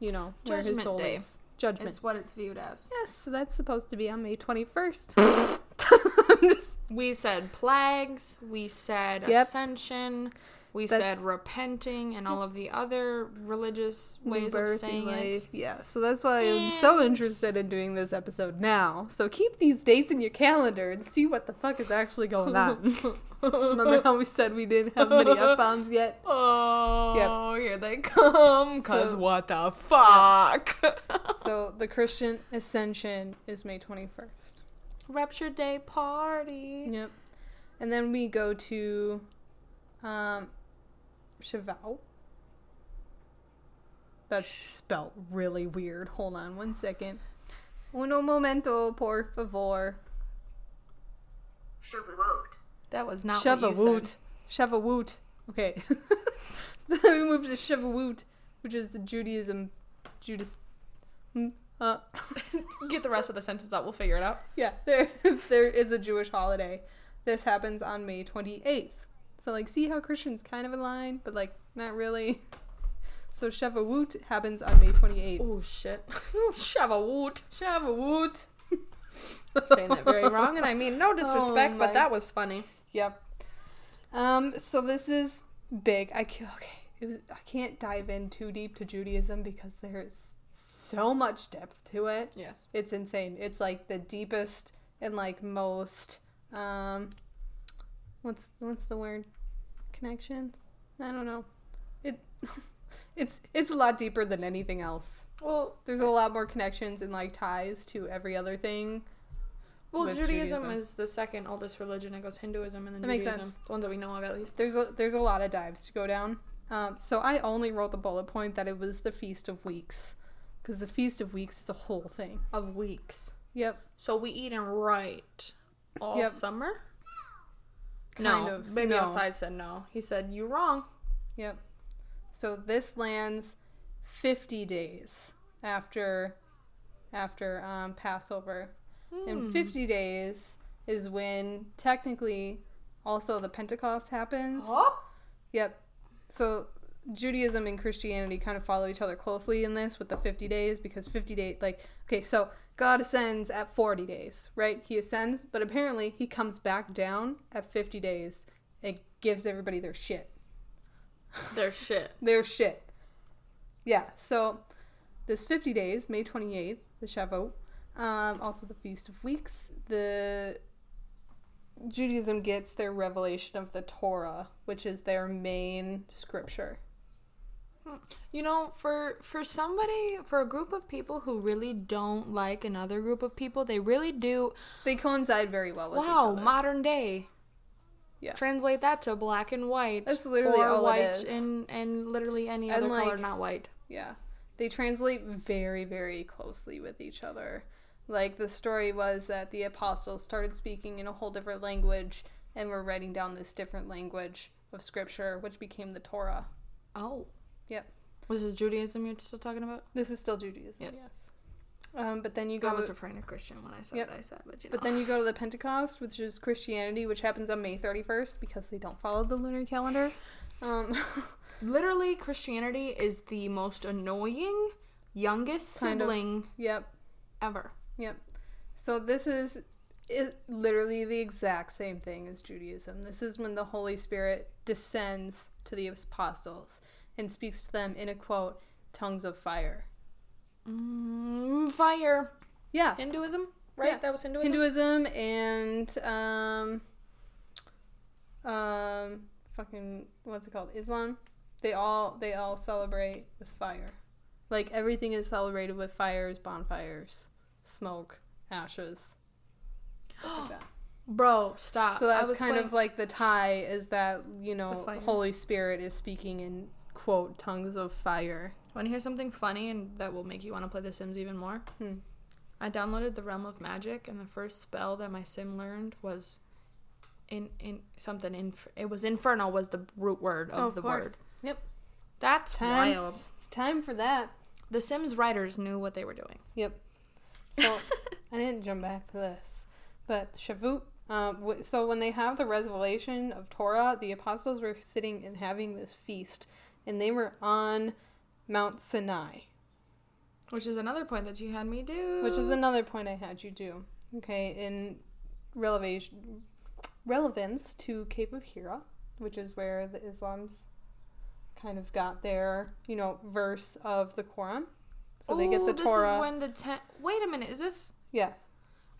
you know, where his Judgment soul Day. lives. Judgment. It's what it's viewed as. yes, so that's supposed to be on May 21st. Just We said plagues. We said Yep. ascension. We That's- said repenting and all of the other religious ways of saying in it. life. Yeah, so that's why I'm so interested in doing this episode now. So keep these dates in your calendar and see what the fuck is actually going on. Remember how we said we didn't have many f bombs yet? Oh, here they come. Cause So- what the fuck? So the Christian Ascension is May 21st. Rapture Day party. Yep. And then we go to um Shavuot. That's spelt really weird. Hold on one second. Uno momento, por favor. Shavuot. That was not what you Shavuot. said. Shavuot. Okay. so then we move to Shavuot, which is the Judaism. Judas. Uh, Get the rest of the sentence out. We'll figure it out. yeah, there, there is a Jewish holiday. This happens on May 28th. So, like, see how Christians kind of align, but, like, not really. So, Shavuot happens on May 28th. Oh shit. Shavuot. Shavuot. Saying that very wrong, and I mean no disrespect, Oh but that was funny. Yep. Um. So this is big. I can't. Okay. It was, I can't dive in too deep to Judaism because there's so much depth to it. Yes. It's insane. It's like the deepest and like most. Um. What's what's the word? Connections. I don't know. It. It's it's a lot deeper than anything else. Well, There's a lot more connections and like ties to every other thing. well, Judaism, Judaism. is the second oldest religion. It goes Hinduism and then That makes Judaism. sense. The ones that we know of, at least. there's a there's a lot of dives to go down. Um, so I only wrote the bullet point that it was the Feast of Weeks, because the Feast of Weeks is a whole thing. Of weeks. Yep. So we eat and write all Yep. summer? Kind no, of, baby no. outside said no. He said You're wrong. Yep. So this lands 50 days after after um, Passover. And 50 days is when technically also the Pentecost happens. Yep. So Judaism and Christianity kind of follow each other closely in this with the 50 days because 50 days, like, okay, so God ascends at 40 days, right? He ascends, but apparently he comes back down at 50 days and gives everybody their shit. Their shit. Their shit. Yeah, so this 50 days, May 28th, the Shavuot, um, also the Feast of Weeks, the Judaism gets their revelation of the Torah, which is their main scripture. You know, for for somebody, for a group of people who really don't like another group of people, they really do. They coincide very well with each Wow, modern day. Yeah. Translate that to black and white. That's literally or all it white is. and and literally any And, other color, not white. Yeah. They translate very, very closely with each other. Like the story was that the apostles started speaking in a whole different language and were writing down this different language of scripture, which became the Torah. Oh, Yep. was it Judaism you're still talking about? This is still Judaism, yes. Yes. Um, but then you go. I was referring to Christian when I said Yep. what I said, but you know. but then you go to the Pentecost, which is Christianity, which happens on May 31st because they don't follow the lunar calendar. Um, literally, Christianity is the most annoying youngest Kind of. sibling yep. ever. Yep. So this is is literally the exact same thing as Judaism. This is when the Holy Spirit descends to the apostles and speaks to them in a quote, tongues of fire. Mm, fire. Yeah. Hinduism, right? Yeah. That was Hinduism. Hinduism and um um fucking what's it called? Islam. They all they all celebrate with fire. Like everything is celebrated with fires, bonfires, smoke, ashes. Stuff like that. Bro, stop. So that's kind playing- of like the tie is that, you know. Holy Spirit is speaking in quote tongues of fire. Want to hear something funny and that will make you want to play The Sims even more? Hmm. I downloaded the Realm of Magic, and the first spell that my sim learned was in in something. Inf- it was Inferno was the root word of, Oh, of the course. word. Yep. That's Time. wild. It's time for that. The Sims writers knew what they were doing. Yep. So I didn't jump back to this, but Shavuot. Um, so when they have the revelation of Torah, the apostles were sitting and having this feast, and they were on Mount Sinai, Which is another point that you had me do. which is another point I had you do. Okay, in relevation relevance to Cave of Hira, which is where the Islam's kind of got their you know verse of the Quran. So they get Ooh, the this Torah. is when the ten. Wait a minute. Is this? yeah,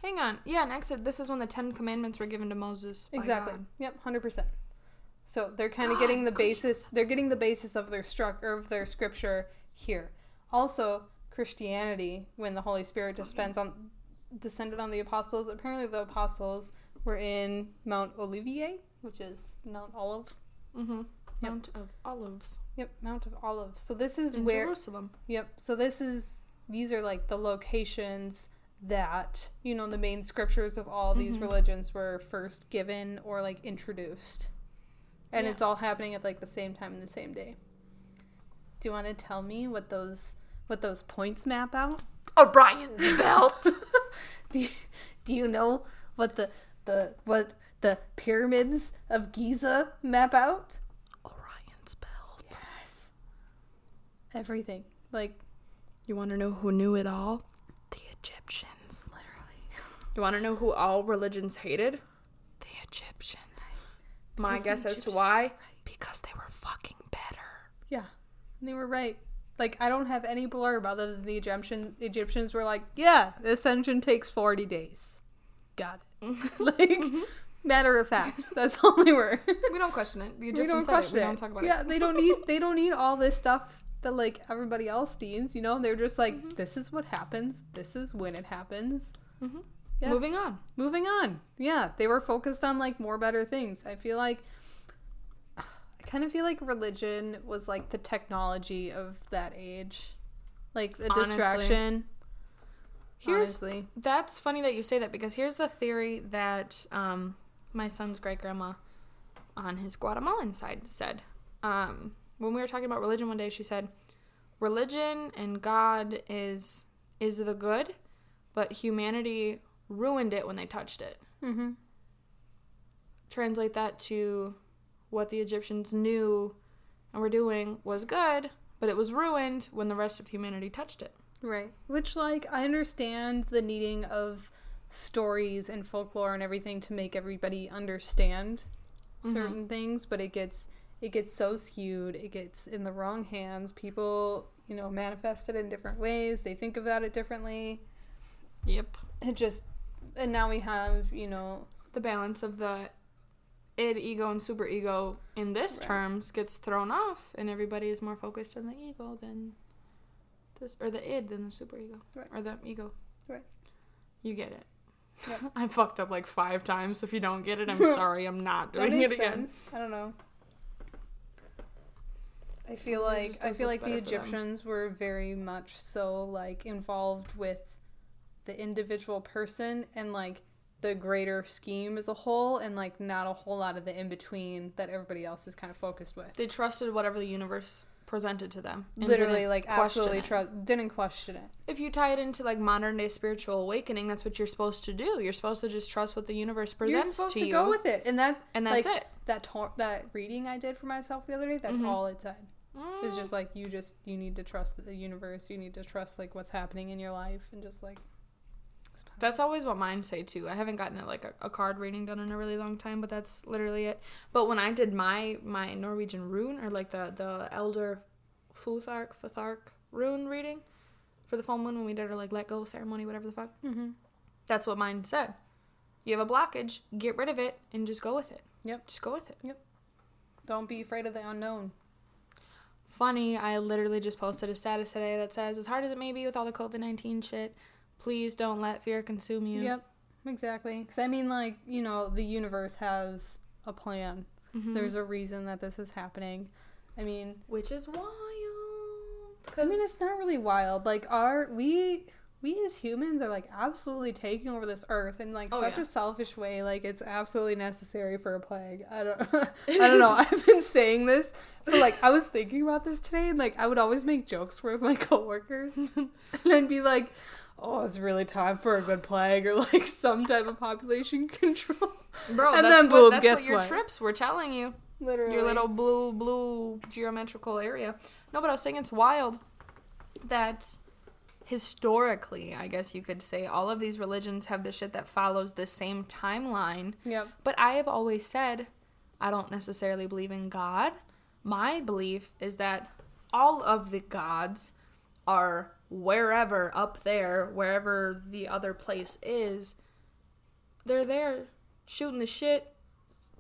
Hang on. Yeah, next this is when the Ten Commandments were given to Moses. Exactly. God. Yep, hundred percent. So they're kind of getting the basis. They're getting the basis of their struct or of their scripture here. Also, Christianity, when the Holy Spirit descends on, descended on the apostles. Apparently, the apostles were in Mount Olivier, which is Mount Olive. Mm-hmm. Yep. Mount of Olives Yep, Mount of Olives. So this is in where Jerusalem. Yep. So this is these are like the locations that, you know, the main scriptures of all these Mm-hmm. religions were first given or like introduced. And Yeah. it's all happening at like the same time in the same day. Do you want to tell me what those what those points map out? Oh, Orion's belt. do you, do you know what the the what the pyramids of Giza map out? Orion's belt. Yes. Everything. Like You want to know who knew it all? The Egyptians. Literally. You want to know who all religions hated? The Egyptians. My guess as to why? Because they were fucking better. Yeah, and they were right. Like I don't have any blurb other than the Egyptian Egyptians were like, yeah, the ascension takes forty days. Got it. like matter of fact, that's all they were. We don't question it. The we Egyptians don't question it. We don't talk about yeah, it. Yeah, they don't need they don't need all this stuff that like everybody else needs. You know, they're just like, Mm-hmm. this is what happens. This is when it happens. Yeah. Moving on. moving on. Yeah, they were focused on like more better things. I feel like I kind of feel like religion was like the technology of that age. Like the Honestly. distraction. Here's honestly. That's funny that you say that because here's the theory that um, my son's great grandma on his Guatemalan side said. Um, when we were talking about religion one day, she said, "Religion and God is is the good, but humanity ruined it when they touched it." Mm-hmm. Translate that to what the Egyptians knew and were doing was good, but it was ruined when the rest of humanity touched it. Right. Which like I understand the needing of stories and folklore and everything to make everybody understand certain things, but it gets it gets so skewed, it gets in the wrong hands. People, you know, manifest it in different ways. They think about it differently. Yep. It just and now we have, you know, the balance of the id, ego, and super ego in this Right. terms gets thrown off, and everybody is more focused on the ego than this, or the id than the super ego, Right. or the ego. Right. You get it. Yep. I fucked up like five times. So if you don't get it, I'm sorry. I'm not doing it again. sense. I don't know. I feel like I feel like the better for them. Egyptians were very much so like involved with the individual person and like the greater scheme as a whole and like not a whole lot of the in between that everybody else is kind of focused with. They trusted whatever the universe presented to them. Literally like absolutely trust didn't question it. If you tie it into like modern day spiritual awakening, that's what you're supposed to do. You're supposed to just trust what the universe presents You're supposed to, to you, go with it. And that and that's like, it. That to- that reading I did for myself the other day, that's Mhm. all it said. It's Mm. just like you just you need to trust the universe. You need to trust like what's happening in your life and just like. That's always what mine say too. I haven't gotten a, like a, a card reading done in a really long time, but that's literally it. But when I did my my Norwegian rune or like the the Elder Futhark Futhark rune reading for the full moon when we did our like let go ceremony, whatever the fuck. Mm-hmm. That's what mine said. You have a blockage, get rid of it, and just go with it. Yep. Just go with it. Yep. Don't be afraid of the unknown. Funny, I literally just posted a status today that says, as hard as it may be with all the COVID 19 shit, please don't let fear consume you. Yep, exactly. Because I mean, like you know, the universe has a plan. Mhm. There's a reason that this is happening. I mean, Which is wild. Cause... I mean, it's not really wild. Like our we we as humans are like absolutely taking over this earth in like Oh, such yeah. a selfish way. Like it's absolutely necessary for a plague. I don't I don't know. I've been saying this for like I was thinking about this today and like I would always make jokes with my coworkers and I'd be like, "Oh, it's really time for a good plague or like some type of population control." Bro, And that's, then what, boom, that's guess what your what? trips were telling you. Literally. Your little blue, blue geometrical area. No, but I was saying it's wild that historically, I guess you could say, all of these religions have the shit that follows the same timeline. Yep. But I have always said I don't necessarily believe in God. My belief is that all of the gods are wherever up there, wherever the other place is. They're there shooting the shit,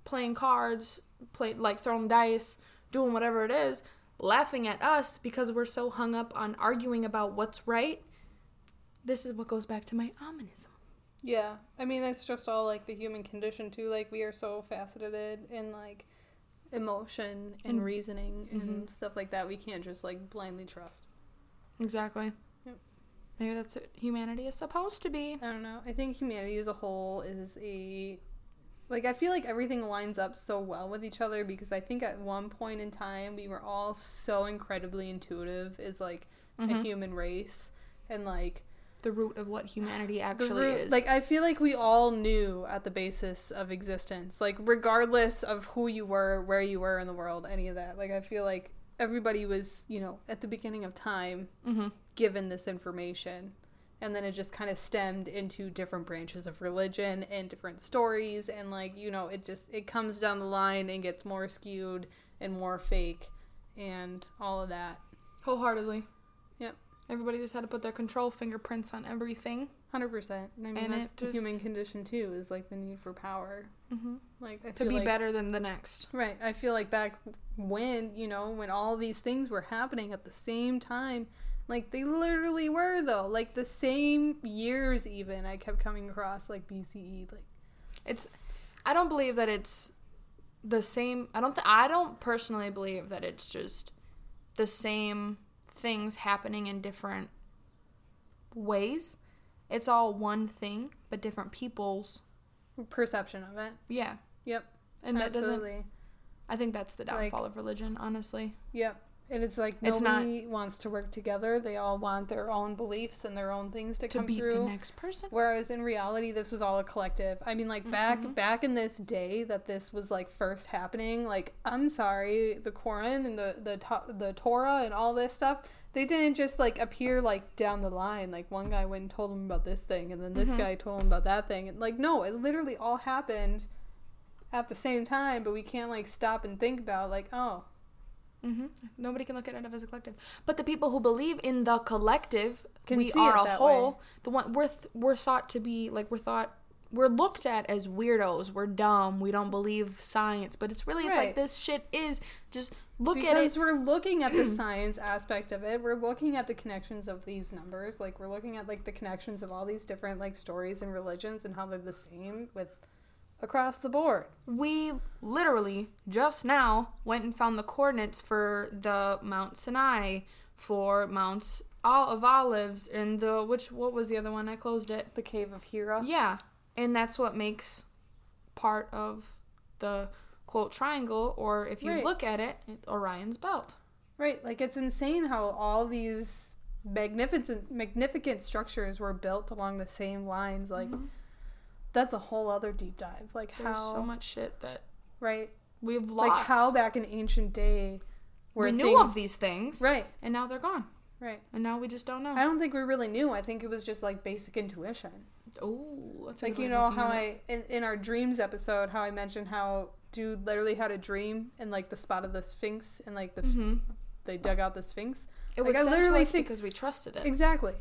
playing cards, play like throwing dice, doing whatever it is, laughing at us because we're so hung up on arguing about what's right. This is what goes back to my ominism. Yeah, I mean that's just all like the human condition too. Like we are so faceted in like emotion and And- reasoning and Mhm. stuff like that. We can't just like blindly trust. Exactly. Yep. Maybe that's what humanity is supposed to be. I don't know. I think humanity as a whole is a like I feel like everything lines up so well with each other because I think at one point in time we were all so incredibly intuitive as like a Mhm. human race and like The root of what humanity actually root- is. like I feel like we all knew at the basis of existence like regardless of who you were, where you were in the world, any of that. Like I feel like everybody was, you know, at the beginning of time hmm given this information and then it just kind of stemmed into different branches of religion and different stories and like you know it just it comes down the line and gets more skewed and more fake and all of that Wholeheartedly. Yep. Everybody just had to put their control fingerprints on everything. 100% and i mean And that's it the just- human condition too is like the need for power hmm like i To be like, better than the next. right i feel like back when you know when all these things were happening at the same time like they literally were though like the same years even i kept coming across like bce like It's. I don't believe that it's the same. I don't. Th- I don't personally believe that it's just the same things happening in different ways. It's all one thing, but different people's. Perception of it. Yeah, Yep. and that doesn't. absolutely. I think that's the Like- downfall of religion, honestly. Yep. And it's like It's not- nobody wants to work together. They all want their own beliefs and their own things to, To come beat through. the next person. Whereas in reality, this was all a collective. I mean, like back Mhm. back in this day that this was like first happening. Like, I'm sorry, the Quran and the the the Torah and all this stuff. They didn't just like appear like down the line. Like one guy went and told him about this thing, and then this Mhm. guy told him about that thing. And like, no, it literally all happened at the same time. But we can't like stop and think about like, oh, hmm Nobody can look at it as a collective. But the people who believe in the collective, Can we see are a whole. The one we're th- we're thought to be like we're thought we're looked at as weirdos. We're dumb. We don't believe science. But it's really it's Right. like this shit is just look because at it. we're looking at the science aspect of it we're looking at the connections of these numbers like we're looking at like the connections of all these different like stories and religions and how they're the same with across the board We literally just now went and found the coordinates for the Mount Sinai, for Mounts Ol- of Olives, and the which what was the other one? I closed it. the cave of hira Yeah, and that's what makes part of the quote triangle, or if you Right. look at it, it- Orion's belt. right like it's insane how all these magnificent magnificent structures were built along the same lines like Mhm. that's a whole other deep dive like There's how so much shit that right we've lost. like how back in ancient day were we knew things of these things, right and now they're gone, right and now we just don't know. i don't think we really knew i think it was just like basic intuition Oh, that's like you know how. I in, in our dreams episode how I mentioned how dude literally had a dream and like the spot of the Sphinx and like the Mhm. they dug out the Sphinx. It Like, was I sent to literally us think- because we trusted it. Exactly.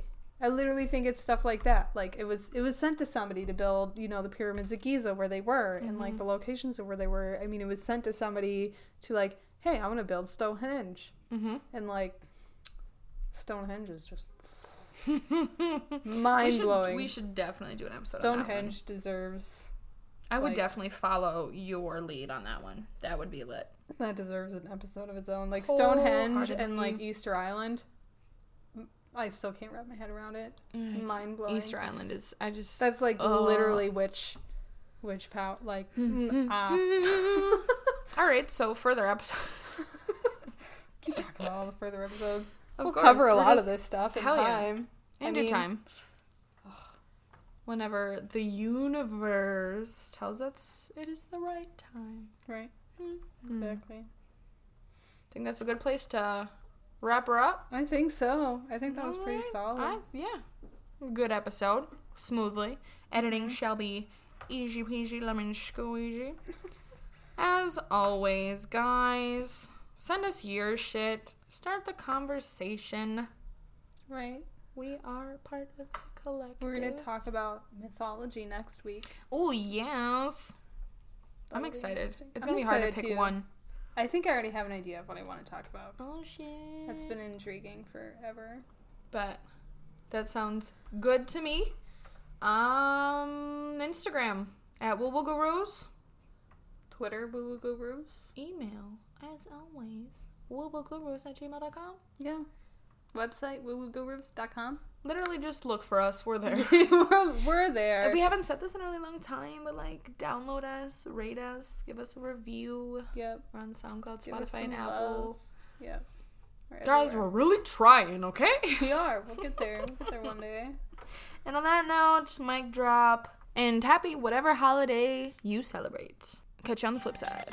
I literally think it's stuff like that. Like it was it was sent to somebody to build, you know, the pyramids of Giza where they were and like Mhm. the locations of where they were. I mean, it was sent to somebody to like, hey, I want to build Stonehenge. Mm-hmm. And like Stonehenge is just we mind should, blowing. we should definitely do an episode. on. Stonehenge deserves I would like- definitely follow your lead on that one. That would be lit. That deserves an episode of its own. Like Stonehenge and like Easter Island. I still can't wrap my head around it. Mind blowing. Easter Island is. I just. That's like literally witch, witch pout. Like mm, ah. All right. So further episode. keep talking about all the further episodes. Of we'll course, cover a we're lot of this stuff in yeah. time. I In due mean- time. Whenever the universe tells us it is the right time. Right. Mm. Exactly. I think that's a good place to wrap her up. I think so. I think that was pretty Alright. solid. I, yeah. Good episode. Smoothly. Editing shall be easy peasy lemon squeezy. As always, guys, send us your shit. Start the conversation. Right. We are part of the collective. We're gonna talk about mythology next week. Oh yes. I'm That'll be excited. It's I'm gonna be hard to pick too. one. I think I already have an idea of what I want to talk about. Oh shit. That's been intriguing forever. But that sounds good to me. Um, Instagram at Woo Woo Gurus. Twitter, Woo Woo Gurus. Email, as always, woowoogurus at gmail.com. Yeah. Website, woowoogurus.com. Literally just look for us. We're there. we're, we're there. we haven't said this in a really long time, but like download us, rate us, give us a review. Yep. We're on SoundCloud, Give Spotify, and Apple. love. Yep. We're Guys, everywhere. we're really trying, okay? we are. We'll get there. We'll get there one day. And on that note, mic drop. And happy whatever holiday you celebrate. Catch you on the flip side.